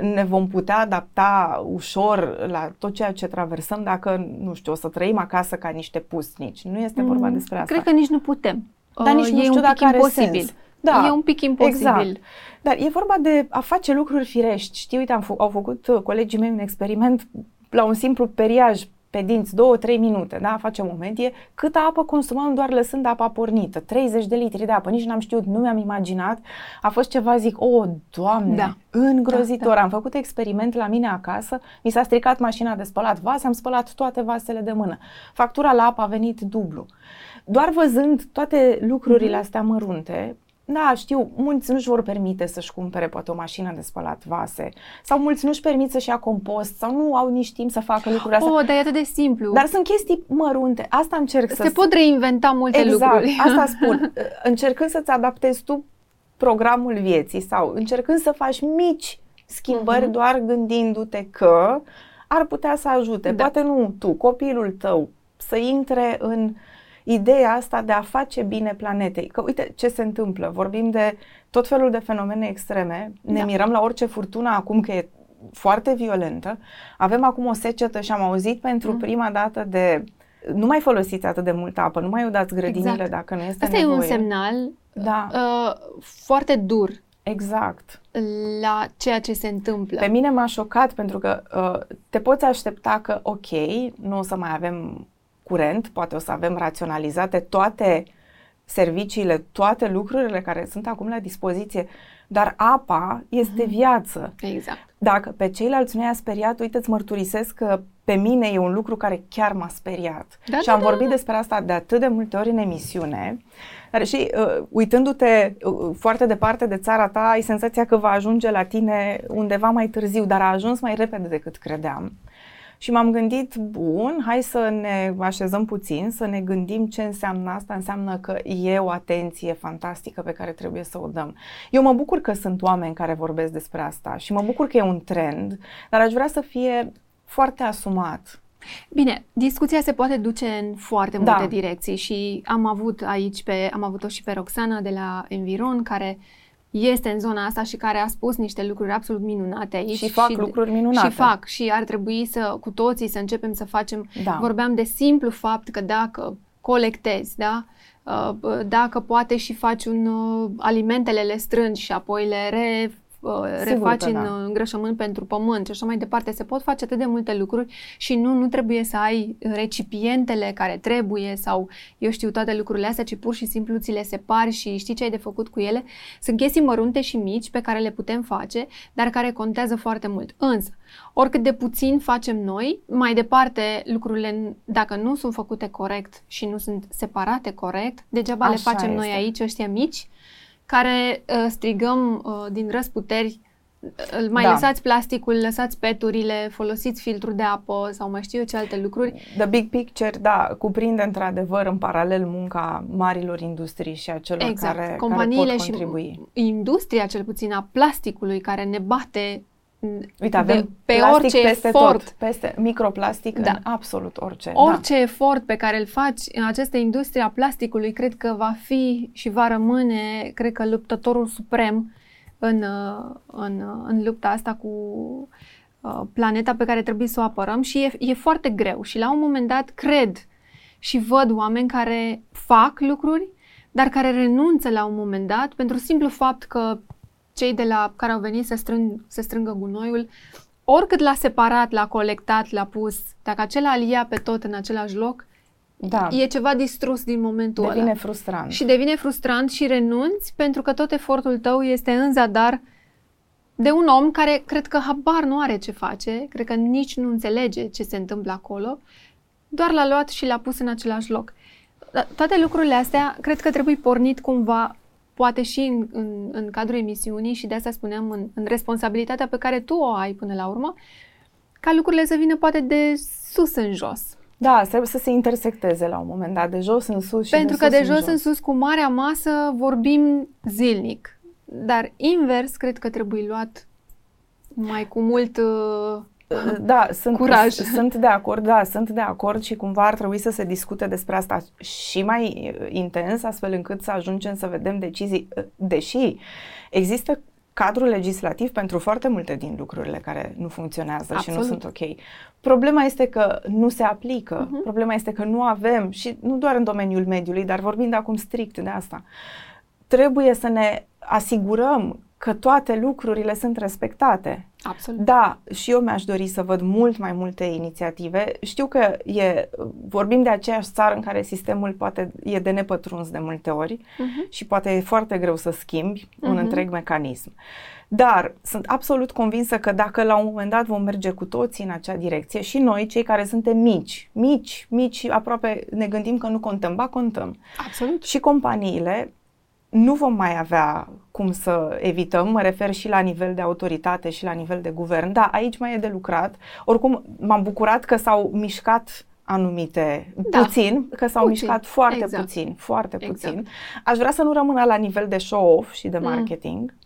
ne vom putea adapta ușor la tot ceea ce traversăm dacă, nu știu, o să trăim acasă ca niște pusnici. Nu este vorba mm, despre asta. Cred că nici nu putem. Dar nici uh, nu știu dacă are imposibil. Sens. Da, e un pic imposibil. Exact. Dar e vorba de a face lucruri firești. Știi, uite, am f- au făcut uh, colegii mei un experiment la un simplu periaj pe dinți 2-3 minute, da, facem o medie, câtă apă consumăm doar lăsând apa pornită, 30 de litri de apă, nici n-am știut, nu mi-am imaginat, a fost ceva, zic, o, doamne, da. îngrozitor, da, da. am făcut experiment la mine acasă, mi s-a stricat mașina de spălat vase, am spălat toate vasele de mână, factura la apă a venit dublu. Doar văzând toate lucrurile mm-hmm. astea mărunte, da, știu, mulți nu-și vor permite să-și cumpere poate o mașină de spălat vase sau mulți nu-și permit să-și ia compost sau nu au nici timp să facă lucrurile astea. Oh, dar e atât de simplu. Dar sunt chestii mărunte. Asta încerc Se să... Se pot reinventa multe exact, lucruri. asta spun. Încercând să-ți adaptezi tu programul vieții sau încercând să faci mici schimbări uh-huh. doar gândindu-te că ar putea să ajute. Da. Poate nu tu, copilul tău, să intre în uh, ideea asta de a face bine planetei. Că uite ce se întâmplă, vorbim de tot felul de fenomene extreme, ne da. mirăm la orice furtună acum că e foarte violentă. Avem acum o secetă și am auzit pentru mm. prima dată de nu mai folosiți atât de multă apă, nu mai udați grădinile exact. dacă nu este Asta nevoie. e un semnal da. uh, foarte dur. Exact. La ceea ce se întâmplă. Pe mine m-a șocat pentru că uh, te poți aștepta că, ok, nu o să mai avem curent, poate o să avem raționalizate toate serviciile, toate lucrurile care sunt acum la dispoziție, dar apa este mm-hmm. viață. Exact. Dacă pe ceilalți nu i-a speriat, uite, îți mărturisesc că pe mine e un lucru care chiar m-a speriat. Da, și da, am da, vorbit da. despre asta de atât de multe ori în emisiune. Dar și uh, uitându-te uh, foarte departe de țara ta, ai senzația că va ajunge la tine undeva mai târziu, dar a ajuns mai repede decât credeam. Și m-am gândit, bun, hai să ne așezăm puțin, să ne gândim ce înseamnă asta. Înseamnă că e o atenție fantastică pe care trebuie să o dăm. Eu mă bucur că sunt oameni care vorbesc despre asta și mă bucur că e un trend, dar aș vrea să fie foarte asumat. Bine, discuția se poate duce în foarte multe da. direcții și am avut aici pe, am avut-o și pe Roxana de la Environ, care uh, este în zona asta și care a spus niște lucruri absolut minunate aici. Și fac și, lucruri minunate. Și fac și ar trebui să, cu toții, să începem să facem, da. vorbeam de simplu fapt că dacă colectezi, da? Uh, dacă poate și faci un uh, alimentele le strângi și apoi le re refaci în da. îngrășământ pentru pământ și așa mai departe. Se pot face atât de multe lucruri și nu, nu trebuie să ai recipientele care trebuie sau eu știu toate lucrurile astea, ci pur și simplu ți le separi și știi ce ai de făcut cu ele. Sunt chestii mărunte și mici pe care le putem face, dar care contează foarte mult. Însă, oricât de puțin facem noi, mai departe lucrurile, dacă nu sunt făcute corect și nu sunt separate corect, degeaba Așa le facem este. noi aici, ăștia mici, care uh, strigăm uh, din răsputeri uh, mai da. lăsați plasticul, lăsați peturile, folosiți filtru de apă sau mai știu eu ce alte lucruri. The big picture, da, cuprinde într-adevăr în paralel munca marilor industrii și a celor exact. care, Companiile care pot contribui. și industria cel puțin a plasticului care ne bate Uite, avem de, pe orice peste efort, tot, peste microplastic da. în absolut orice. Orice da. efort pe care îl faci în această industrie a plasticului, cred că va fi și va rămâne, cred că luptătorul suprem în, în, în lupta asta cu uh, planeta pe care trebuie să o apărăm și e, e foarte greu și la un moment dat cred și văd oameni care fac lucruri, dar care renunță la un moment dat pentru simplu fapt că cei de la care au venit să, strâng, să strângă gunoiul, oricât l-a separat, l-a colectat, l-a pus, dacă acela îl ia pe tot în același loc, da. e ceva distrus din momentul devine ăla. Devine frustrant. Și devine frustrant și renunți pentru că tot efortul tău este în zadar de un om care cred că habar nu are ce face, cred că nici nu înțelege ce se întâmplă acolo, doar l-a luat și l-a pus în același loc. Toate lucrurile astea cred că trebuie pornit cumva, poate și în, în, în cadrul emisiunii și de asta spuneam în, în responsabilitatea pe care tu o ai până la urmă, ca lucrurile să vină poate de sus în jos. Da, trebuie să se intersecteze la un moment dat, de jos în sus și Pentru de că sus de jos în, jos. în sus, cu marea masă, vorbim zilnic. Dar invers, cred că trebuie luat mai cu mult uh, da, sunt, curaj. Sunt de acord, da, sunt de acord și cumva ar trebui să se discute despre asta și mai intens, astfel încât să ajungem să vedem decizii, deși există cadrul legislativ pentru foarte multe din lucrurile care nu funcționează Absolut. și nu sunt ok. Problema este că nu se aplică, uh-huh. problema este că nu avem, și nu doar în domeniul mediului, dar vorbind acum strict de asta, trebuie să ne asigurăm că toate lucrurile sunt respectate. Absolut. Da, și eu mi-aș dori să văd mult mai multe inițiative. Știu că e, vorbim de aceeași țară în care sistemul poate e de nepătruns de multe ori uh-huh. și poate e foarte greu să schimbi uh-huh. un mhm. întreg mecanism. Dar sunt absolut convinsă că dacă la un moment dat vom merge cu toții în acea direcție și noi, cei care suntem mici, mici, mici, aproape ne gândim că nu contăm, ba contăm. Absolut. Și companiile nu vom mai avea cum să evităm, mă refer și la nivel de autoritate și la nivel de guvern. Da, aici mai e de lucrat. Oricum, m-am bucurat că s-au mișcat anumite, da. puțin, că s-au puțin. mișcat foarte exact. puțin, foarte exact. puțin. Aș vrea să nu rămână la nivel de show-off și de mm. marketing, mm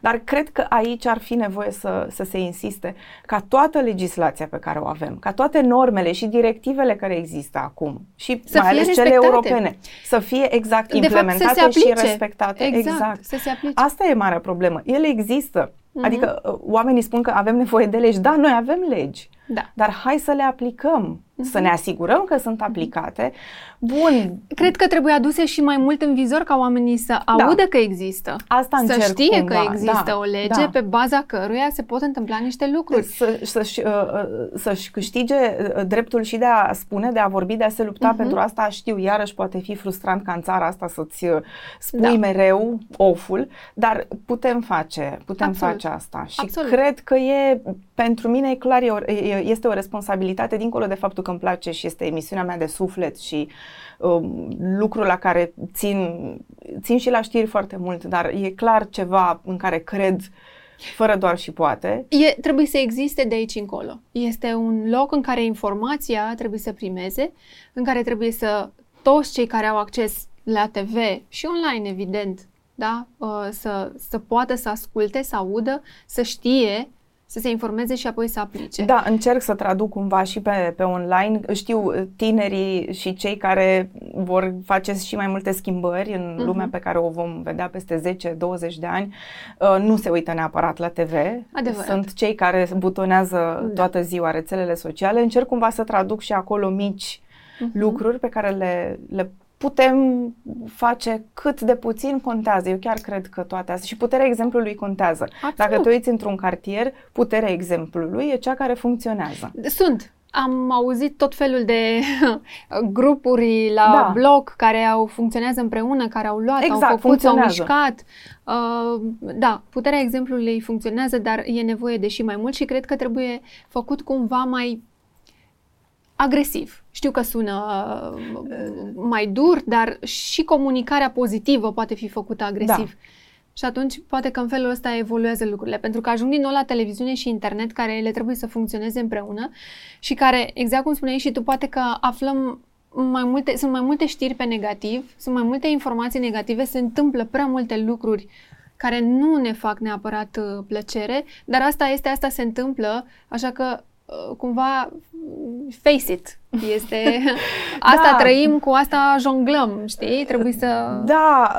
dar cred că aici ar fi nevoie să, să se insiste ca toată legislația pe care o avem, ca toate normele și directivele care există acum și să mai ales respectate. cele europene, să fie exact implementate fapt, și respectate. Exact, exact. Să se aplice. Asta e marea problemă. Ele există. Uh-huh. Adică uh, oamenii spun că avem nevoie de legi. Da, noi avem legi. Da. Dar hai să le aplicăm, uh-huh. să ne asigurăm că sunt aplicate. Bun. Cred că trebuie aduse și mai mult în vizor ca oamenii să da. audă că există. Asta să știe cumva. că există da. o lege da. pe baza căruia se pot întâmpla niște lucruri. Să, să-și, uh, uh, să-și câștige uh, dreptul și de a spune, de a vorbi, de a se lupta uh-huh. pentru asta. Știu, iarăși poate fi frustrant ca în țara asta să-ți spui da. mereu oful, dar putem face, putem Absolut. face asta. Și Absolut. cred că e, pentru mine e clar, e o, e, este o responsabilitate, dincolo de faptul că îmi place și este emisiunea mea de suflet și uh, lucrul la care țin, țin și la știri foarte mult, dar e clar ceva în care cred fără doar și poate. E, trebuie să existe de aici încolo. Este un loc în care informația trebuie să primeze, în care trebuie să toți cei care au acces la TV și online, evident, da? Uh, să, să poată să asculte, să audă, să știe să se informeze și apoi să aplice. Da, încerc să traduc cumva și pe, pe online. Știu tinerii și cei care vor face și mai multe schimbări în uh-huh. lumea pe care o vom vedea peste 10-20 de ani, uh, nu se uită neapărat la TV. Adevărat. Sunt cei care butonează da. toată ziua rețelele sociale. Încerc cumva să traduc și acolo mici uh-huh. lucruri pe care le, le putem face cât de puțin contează. Eu chiar cred că toate astea. Și puterea exemplului contează. Absolut. Dacă te uiți într-un cartier, puterea exemplului e cea care funcționează. Sunt. Am auzit tot felul de grupuri la da. blog care au funcționează împreună, care au luat, exact, au făcut, au mișcat. Uh, da, puterea exemplului funcționează, dar e nevoie de și mai mult și cred că trebuie făcut cumva mai agresiv. Știu că sună uh, mai dur, dar și comunicarea pozitivă poate fi făcută agresiv. Da. Și atunci poate că în felul ăsta evoluează lucrurile. Pentru că ajung din nou la televiziune și internet care ele trebuie să funcționeze împreună și care, exact cum spuneai și tu, poate că aflăm mai multe, sunt mai multe știri pe negativ, sunt mai multe informații negative, se întâmplă prea multe lucruri care nu ne fac neapărat uh, plăcere, dar asta este, asta se întâmplă, așa că uh, cumva face it, este asta da. trăim, cu asta jonglăm, știi? Trebuie să Da,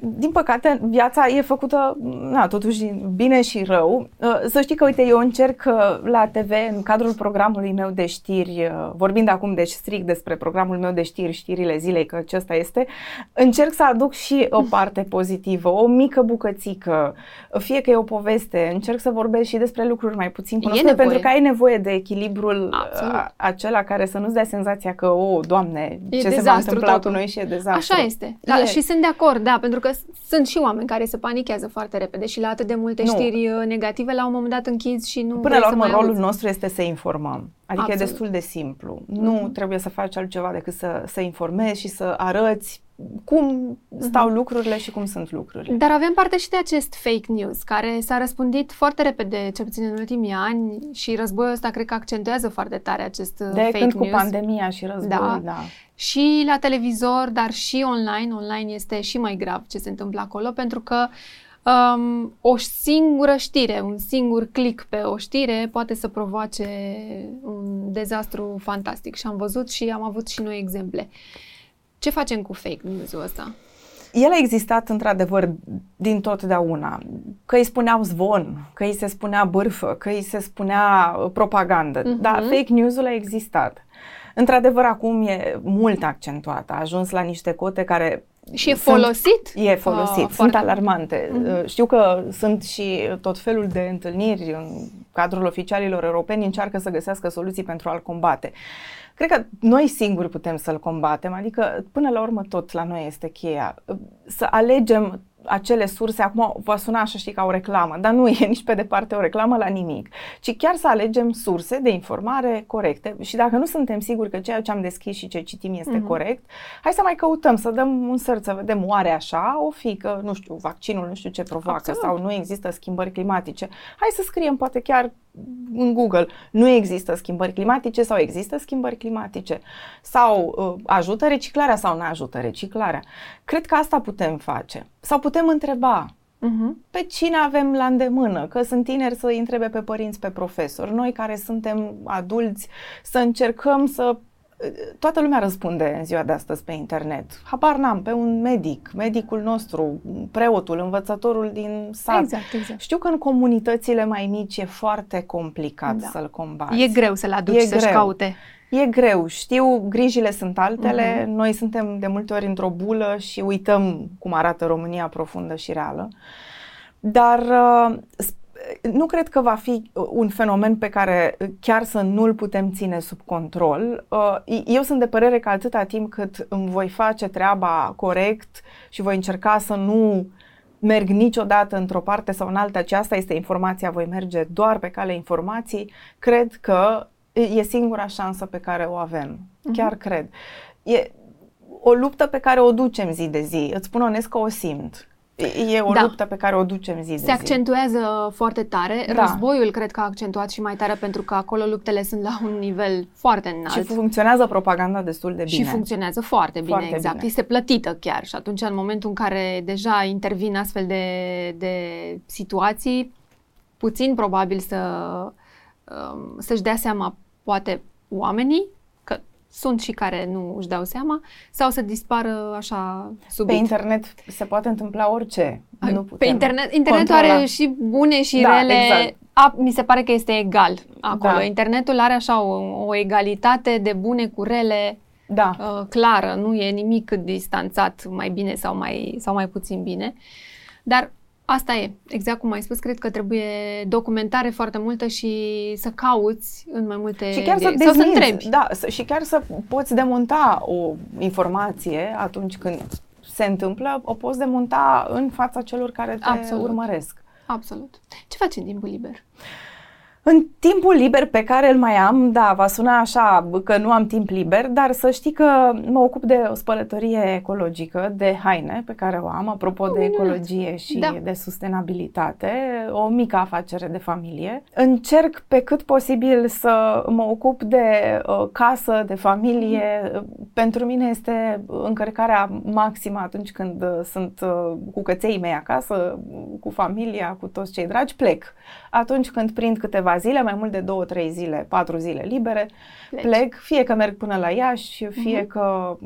din păcate viața e făcută na, totuși bine și rău. Uh, să știi că uite, eu încerc uh, la TV în cadrul programului meu de știri, uh, vorbind acum deci strict despre programul meu de știri, știrile zilei, că acesta este, încerc să aduc și o parte pozitivă, o mică bucățică, fie că e o poveste, încerc să vorbesc și despre lucruri mai puțin cunoscute, pentru că ai nevoie de echilibrul Absolut. acela care să nu-ți dea senzația că, o, Doamne, e ce se va întâmpla totul. cu noi și e dezastru. Așa este. Da, e. Și sunt de acord, da, pentru că sunt și oameni care se panichează foarte repede și la atât de multe nu. știri uh, negative, la un moment dat închizi și nu Până la urmă, rolul auzi. nostru este să informăm. Adică Absolut. e destul de simplu. Nu mm-hmm. trebuie să faci altceva decât să, să informezi și să arăți cum stau uh-huh. lucrurile și cum sunt lucrurile. Dar avem parte și de acest fake news, care s-a răspândit foarte repede, cel puțin în ultimii ani, și războiul ăsta cred că accentuează foarte tare acest uh, de fake când news. cu pandemia și războiul, da. da. Și la televizor, dar și online. Online este și mai grav ce se întâmplă acolo, pentru că um, o singură știre, un singur click pe o știre poate să provoace un dezastru fantastic. Și am văzut și am avut și noi exemple. Ce facem cu fake news-ul ăsta? El a existat într-adevăr din totdeauna. Că îi spuneau zvon, că îi se spunea bârfă, că îi se spunea uh, propagandă. Uh-huh. Dar fake news-ul a existat. Într-adevăr, acum e mult accentuat. A ajuns la niște cote care și e folosit? Sunt, e folosit, uh, sunt foarte... alarmante. Uh-huh. Știu că sunt și tot felul de întâlniri în cadrul oficialilor europeni încearcă să găsească soluții pentru a-l combate. Cred că noi singuri putem să-l combatem, adică până la urmă tot la noi este cheia. Să alegem acele surse, acum va suna așa știi ca o reclamă, dar nu e nici pe departe o reclamă la nimic, ci chiar să alegem surse de informare corecte și dacă nu suntem siguri că ceea ce am deschis și ce citim este mm-hmm. corect, hai să mai căutăm, să dăm un săr, să vedem oare așa, o fi că, nu știu, vaccinul nu știu ce provoacă Absolut. sau nu există schimbări climatice. Hai să scriem poate chiar în Google, nu există schimbări climatice sau există schimbări climatice sau uh, ajută reciclarea sau nu ajută reciclarea. Cred că asta putem face. Sau putem întreba uh-huh. pe cine avem la îndemână, că sunt tineri să îi întrebe pe părinți, pe profesori. Noi care suntem adulți să încercăm să toată lumea răspunde în ziua de astăzi pe internet. Habar n-am, pe un medic, medicul nostru, preotul, învățătorul din sat. Exact, exact. Știu că în comunitățile mai mici e foarte complicat da. să-l combați. E greu să-l aduci e să-și greu. caute. E greu, știu, grijile sunt altele, uh-huh. noi suntem de multe ori într-o bulă și uităm cum arată România profundă și reală. Dar uh, nu cred că va fi uh, un fenomen pe care uh, chiar să nu-l putem ține sub control. Uh, eu sunt de părere că atâta timp cât îmi voi face treaba corect și voi încerca să nu merg niciodată într-o parte sau în alta, aceasta este informația, voi merge doar pe cale informației, cred că e singura șansă pe care o avem. Uh-huh. Chiar cred. E o luptă pe care o ducem zi de zi. Îți spun onest că o simt. E o da. luptă pe care o ducem zi de Se zi. accentuează foarte tare. Da. Războiul cred că a accentuat și mai tare pentru că acolo luptele sunt la un nivel foarte înalt. Și funcționează propaganda destul de bine. Și funcționează foarte bine, foarte exact. Bine. Este plătită chiar și atunci în momentul în care deja intervin astfel de, de situații, puțin probabil să, um, să-și dea seama poate oamenii sunt și care nu își dau seama, sau să dispară așa subit. Pe internet se poate întâmpla orice. Nu Pe internet, internetul controla. are și bune și da, rele. Exact. A, mi se pare că este egal acolo. Da. Internetul are așa o, o egalitate de bune cu rele da. uh, clară, nu e nimic distanțat mai bine sau mai, sau mai puțin bine. Dar Asta e, exact cum ai spus, cred că trebuie documentare foarte multă și să cauți în mai multe și chiar să, sau să întrebi. Da, și chiar să poți demonta o informație atunci când se întâmplă, o poți demonta în fața celor care te Absolut. urmăresc. Absolut. Ce faci în timpul liber? În timpul liber pe care îl mai am, da, va suna așa că nu am timp liber, dar să știi că mă ocup de o spălătorie ecologică de haine pe care o am, apropo oh, de ecologie și da. de sustenabilitate, o mică afacere de familie. Încerc pe cât posibil să mă ocup de uh, casă, de familie. Mm. Pentru mine este încărcarea maximă atunci când uh, sunt uh, cu căței mei acasă, cu familia, cu toți cei dragi, plec. Atunci când prind câteva câteva zile, mai mult de două, trei zile, patru zile libere, plec, plec fie că merg până la Iași, fie uh-huh. că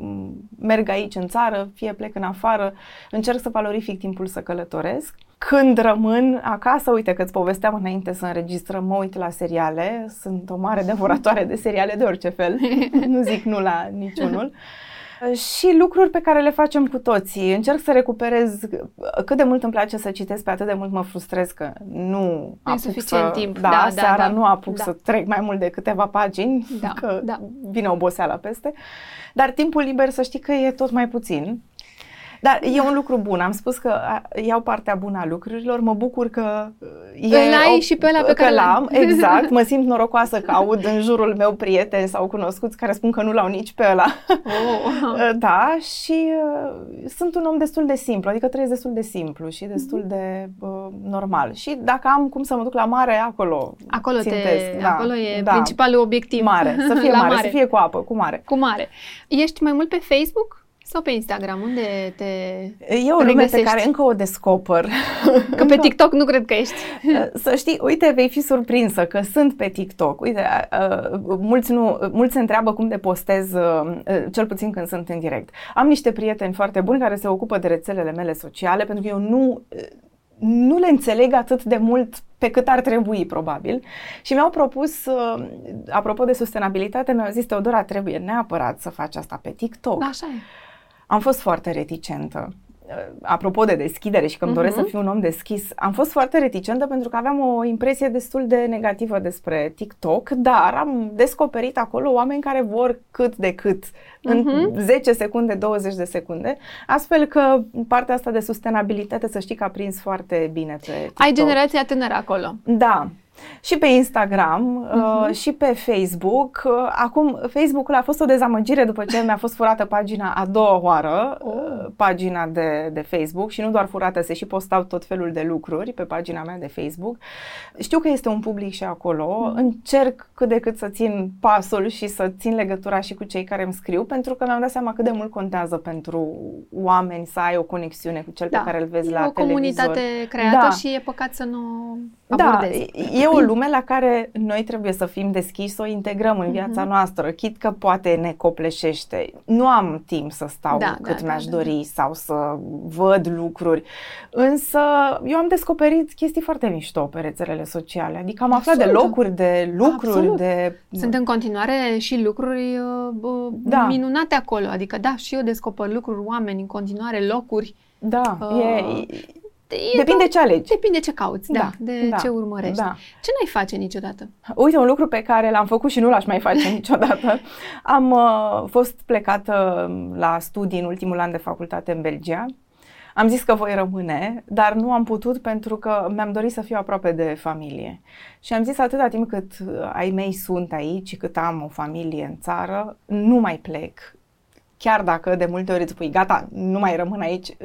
merg aici în țară, fie plec în afară, încerc să valorific timpul să călătoresc. Când rămân acasă, uite că îți povesteam înainte să înregistrăm, mă uit la seriale, sunt o mare devoratoare de seriale de orice fel, nu zic nu la niciunul. Și lucruri pe care le facem cu toții. Încerc să recuperez cât de mult îmi place să citesc, pe atât de mult mă frustrez că nu apuc suficient să, timp. Da, da, seara da, nu apuc da. să trec mai mult de câteva pagini, da, că da. vine oboseala peste. Dar timpul liber să știi că e tot mai puțin. Dar e un lucru bun. Am spus că iau partea bună a lucrurilor. Mă bucur că e Îl ai o, și pe ăla pe care l-am. Exact. Mă simt norocoasă că aud în jurul meu prieteni sau cunoscuți care spun că nu l-au nici pe ăla. Oh. da, și uh, sunt un om destul de simplu. Adică trăiesc destul de simplu și destul mm-hmm. de uh, normal. Și dacă am cum să mă duc la mare, acolo Acolo, țintesc. te, da, acolo e da. principalul obiectiv. Mare. Să fie mare, mare, să fie cu apă, cu mare. Cu mare. Ești mai mult pe Facebook? Sau pe Instagram? Unde te E o lume pe care încă o descoper. Că pe TikTok nu cred că ești. Să știi, uite, vei fi surprinsă că sunt pe TikTok. Uite, uh, mulți, nu, mulți se întreabă cum de postez, uh, cel puțin când sunt în direct. Am niște prieteni foarte buni care se ocupă de rețelele mele sociale, pentru că eu nu nu le înțeleg atât de mult pe cât ar trebui, probabil. Și mi-au propus, uh, apropo de sustenabilitate, mi-au zis, Teodora, trebuie neapărat să faci asta pe TikTok. Așa e. Am fost foarte reticentă. Apropo de deschidere și că îmi doresc uh-huh. să fiu un om deschis, am fost foarte reticentă pentru că aveam o impresie destul de negativă despre TikTok, dar am descoperit acolo oameni care vor cât de cât uh-huh. în 10 secunde, 20 de secunde, astfel că partea asta de sustenabilitate să știi că a prins foarte bine pe TikTok. Ai generația tânără acolo. Da. Și pe Instagram uh-huh. uh, și pe Facebook. Uh, acum, Facebook-ul a fost o dezamăgire după ce mi-a fost furată pagina a doua oară, oh. uh, pagina de, de Facebook și nu doar furată, se și postau tot felul de lucruri pe pagina mea de Facebook. Știu că este un public și acolo. Uh-huh. Încerc cât de cât să țin pasul și să țin legătura și cu cei care îmi scriu, pentru că mi-am dat seama cât de mult contează pentru oameni să ai o conexiune cu cel da. pe care îl vezi e la o televizor. comunitate creată da. și e păcat să nu abordezi. Da, e o lume la care noi trebuie să fim deschiși, să o integrăm în viața uh-huh. noastră, chit că poate ne copleșește. Nu am timp să stau da, cât da, mi-aș da, dori da. sau să văd lucruri, însă eu am descoperit chestii foarte mișto pe rețelele sociale, adică am aflat Absolut. de locuri, de lucruri, Absolut. de... Sunt în continuare și lucruri uh, da. minunate acolo, adică da, și eu descoper lucruri, oameni, în continuare locuri. Da, uh, e, E Depinde tot, ce alegi. Depinde ce cauți, da, da de da, ce urmărești. Da. Ce n-ai face niciodată? Uite, un lucru pe care l-am făcut și nu l-aș mai face niciodată. Am uh, fost plecată la studii în ultimul an de facultate în Belgia. Am zis că voi rămâne, dar nu am putut pentru că mi-am dorit să fiu aproape de familie. Și am zis atâta timp cât ai mei sunt aici, cât am o familie în țară, nu mai plec chiar dacă de multe ori îți spui, gata, nu mai rămân aici,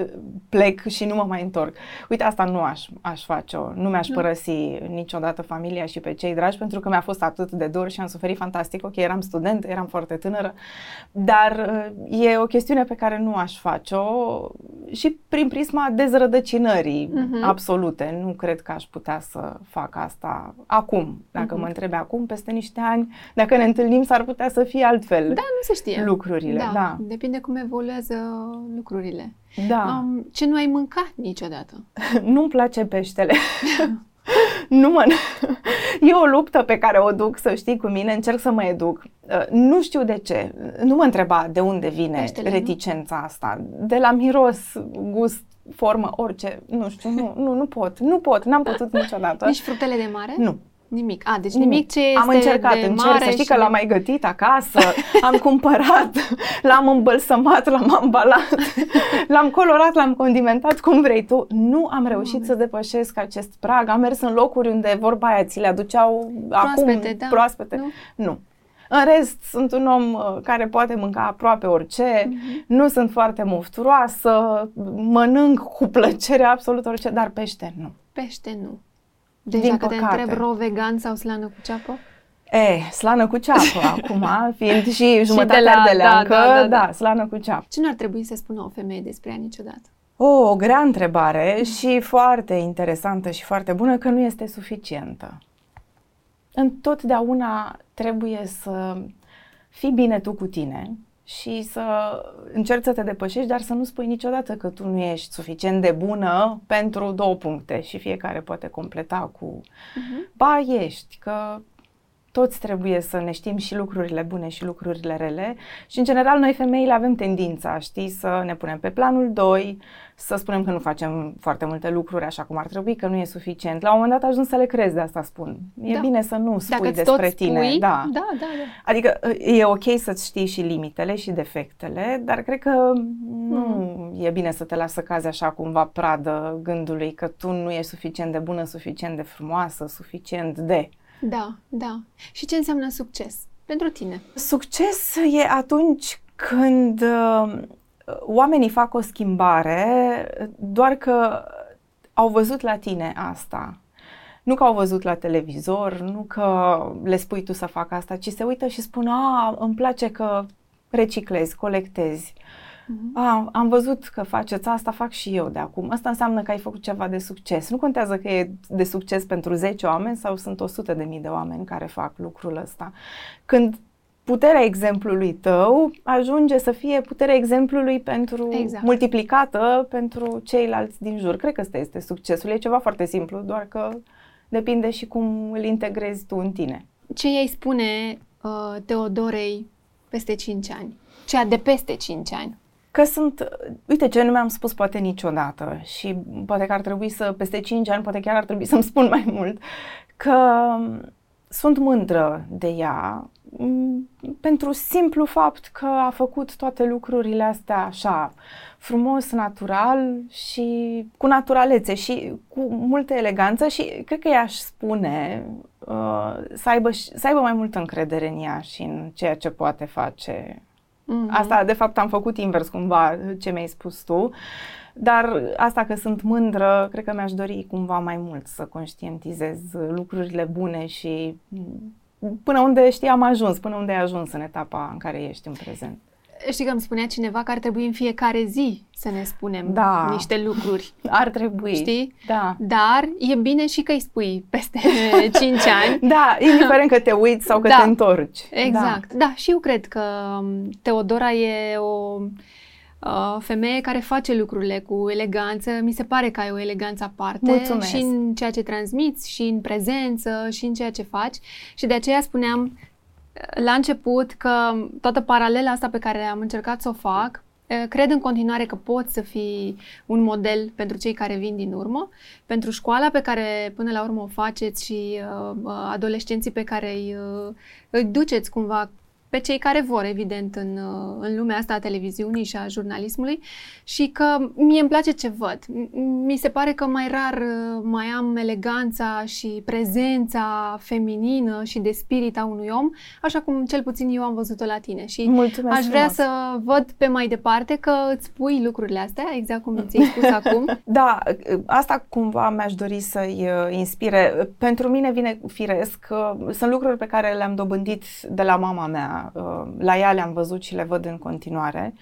plec și nu mă mai întorc. Uite, asta nu aș, aș face-o. Nu mi-aș părăsi niciodată familia și pe cei dragi, pentru că mi-a fost atât de dor și am suferit fantastic. Ok, eram student, eram foarte tânără, dar e o chestiune pe care nu aș face-o și prin prisma dezrădăcinării uh-huh. absolute. Nu cred că aș putea să fac asta acum. Dacă uh-huh. mă întrebe acum, peste niște ani, dacă ne întâlnim, s-ar putea să fie altfel da, nu se știe. lucrurile. Da. da. Depinde cum evoluează lucrurile. Da. Um, ce nu ai mâncat niciodată? Nu-mi place peștele. nu mă... E o luptă pe care o duc, să știi, cu mine, încerc să mă educ. Nu știu de ce. Nu mă întreba de unde vine Peștele, reticența nu? asta. De la miros, gust, formă, orice. Nu știu, nu, nu, nu pot. Nu pot, n-am putut niciodată. Nici fructele de mare? Nu. Nimic. A, deci nimic ce este Am încercat, de încerc, mare să știi și că l-am mai gătit acasă, am cumpărat, l-am îmbălsămat, l-am ambalat, l-am colorat, l-am condimentat, cum vrei tu. Nu am reușit Mame. să depășesc acest prag. Am mers în locuri unde vorba aia ți le aduceau proaspete, acum da. proaspete. Nu? nu. În rest, sunt un om care poate mânca aproape orice, mm-hmm. nu sunt foarte mufturoasă, mănânc cu plăcere absolut orice, dar pește nu. Pește nu. Deci Din dacă păcate. te întreb ro vegan sau slană cu ceapă? E, slană cu ceapă acum, fiind și jumătate și de, la, de leancă, da, da, da, da. da, slană cu ceapă. Ce nu ar trebui să spună o femeie despre ea niciodată? O, o grea întrebare și foarte interesantă și foarte bună că nu este suficientă. Întotdeauna trebuie să fii bine tu cu tine și să încerci să te depășești, dar să nu spui niciodată că tu nu ești suficient de bună pentru două puncte și fiecare poate completa cu uh-huh. ba ești, că toți trebuie să ne știm și lucrurile bune și lucrurile rele și în general noi femeile avem tendința, știi, să ne punem pe planul 2, să spunem că nu facem foarte multe lucruri așa cum ar trebui, că nu e suficient. La un moment dat ajung să le crezi, de asta spun. E da. bine să nu spui Dacă despre tot tine. Spui, da. da, da, da. Adică e ok să-ți știi și limitele și defectele, dar cred că nu mm. e bine să te lași să cazi așa cumva pradă gândului că tu nu ești suficient de bună, suficient de frumoasă, suficient de... Da, da. Și ce înseamnă succes pentru tine? Succes e atunci când uh, oamenii fac o schimbare doar că au văzut la tine asta. Nu că au văzut la televizor, nu că le spui tu să facă asta, ci se uită și spun, a, îmi place că reciclezi, colectezi. Uh-huh. A, am văzut că faceți asta, fac și eu de acum. Asta înseamnă că ai făcut ceva de succes. Nu contează că e de succes pentru 10 oameni sau sunt 100 de mii de oameni care fac lucrul ăsta. Când puterea exemplului tău ajunge să fie puterea exemplului pentru exact. multiplicată pentru ceilalți din jur. Cred că ăsta este succesul. E ceva foarte simplu, doar că depinde și cum îl integrezi tu în tine. Ce ei spune uh, Teodorei peste 5 ani? Cea de peste 5 ani? Că sunt, uite ce nu mi-am spus poate niciodată și poate că ar trebui să, peste 5 ani, poate chiar ar trebui să-mi spun mai mult, că sunt mândră de ea pentru simplu fapt că a făcut toate lucrurile astea așa, frumos, natural și cu naturalețe și cu multă eleganță și cred că ea aș spune uh, să, aibă, să aibă mai multă încredere în ea și în ceea ce poate face. Mm-hmm. Asta, de fapt, am făcut invers cumva ce mi-ai spus tu. Dar asta că sunt mândră, cred că mi-aș dori cumva mai mult să conștientizez lucrurile bune și până unde știi am ajuns, până unde ai ajuns în etapa în care ești în prezent. Știi că îmi spunea cineva că ar trebui în fiecare zi să ne spunem da. niște lucruri. Ar trebui. Știi? Da. Dar e bine și că îi spui peste 5 ani. Da, indiferent că te uiți sau că da. te întorci. Exact. Da. da, și eu cred că um, Teodora e o uh, femeie care face lucrurile cu eleganță. Mi se pare că ai o eleganță aparte Mulțumesc. și în ceea ce transmiți, și în prezență, și în ceea ce faci. Și de aceea spuneam uh, la început că toată paralela asta pe care am încercat să o fac, uh, cred în continuare că poți să fii un model pentru cei care vin din urmă, pentru școala pe care până la urmă o faceți și uh, uh adolescenții pe care îi, uh, îi duceți cumva pe cei care vor, evident, în, uh, în lumea asta a televiziunii și a jurnalismului și că mie îmi place ce văd. Mi se pare că mai rar uh, mai am eleganța și prezența feminină și de spirit a unui om, așa cum cel puțin eu am văzut-o la tine. Și Mulțumesc aș vrea frumos. să văd pe mai departe că îți pui lucrurile astea, exact cum ți-ai spus acum. Da, asta cumva mi-aș dori să-i uh, inspire. Pentru mine vine firesc. Sunt lucruri pe care le-am dobândit de la mama mea Uh, la ea le-am văzut și le văd în continuare.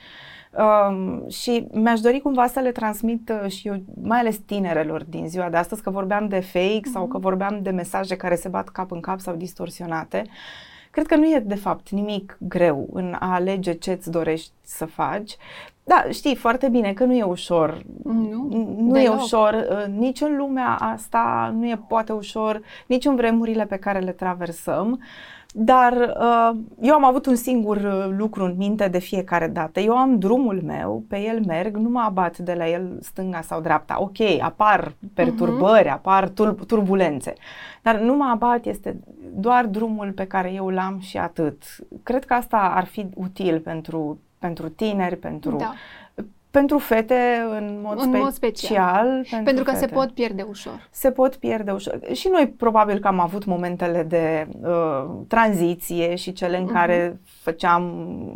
Um, și mi-aș dori cumva să le transmit uh, și eu, mai ales tinerelor din ziua de astăzi, că vorbeam de fake mm-hmm. sau că vorbeam de mesaje care se bat cap în cap sau distorsionate. Cred că nu e de fapt nimic greu în a alege ce îți dorești să faci. Da, știi foarte bine că nu e ușor. Nu, nu e ușor. Uh, nici în lumea asta nu e poate ușor, nici în vremurile pe care le traversăm. Uh, dar uh, eu am avut un singur uh, lucru în minte de fiecare dată. Eu am drumul meu, pe el merg, nu mă abat de la el stânga sau dreapta. Ok, apar perturbări, uh-huh. apar tur- turbulențe, dar nu mă abat, este doar drumul pe care eu l-am și atât. Cred că asta ar fi util pentru, pentru tineri, pentru da pentru fete în mod, în special, mod special. Pentru, pentru că fete. se pot pierde ușor. Se pot pierde ușor. Și noi probabil că am avut momentele de uh, tranziție și cele în uh-huh. care făceam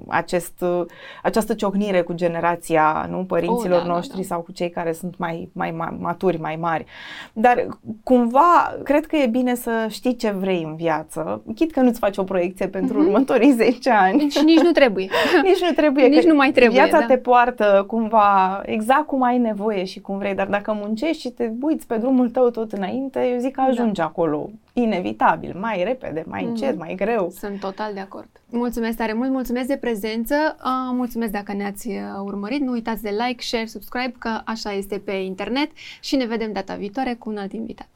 acest, uh, această ciocnire cu generația nu părinților oh, da, noștri da, da. sau cu cei care sunt mai, mai maturi, mai mari. Dar cumva cred că e bine să știi ce vrei în viață, chit că nu-ți faci o proiecție pentru uh-huh. următorii 10 ani. Și nici nu trebuie. nici nu trebuie. nici nu mai trebuie. Viața da. te poartă cum cumva exact cum ai nevoie și cum vrei, dar dacă muncești și te uiți pe drumul tău tot înainte, eu zic că da. ajungi da. acolo inevitabil, mai repede, mai încet, mm-hmm. mai greu. Sunt total de acord. Mulțumesc tare mult, mulțumesc de prezență, uh, mulțumesc dacă ne-ați uh, urmărit, nu uitați de like, share, subscribe, că așa este pe internet și ne vedem data viitoare cu un alt invitat.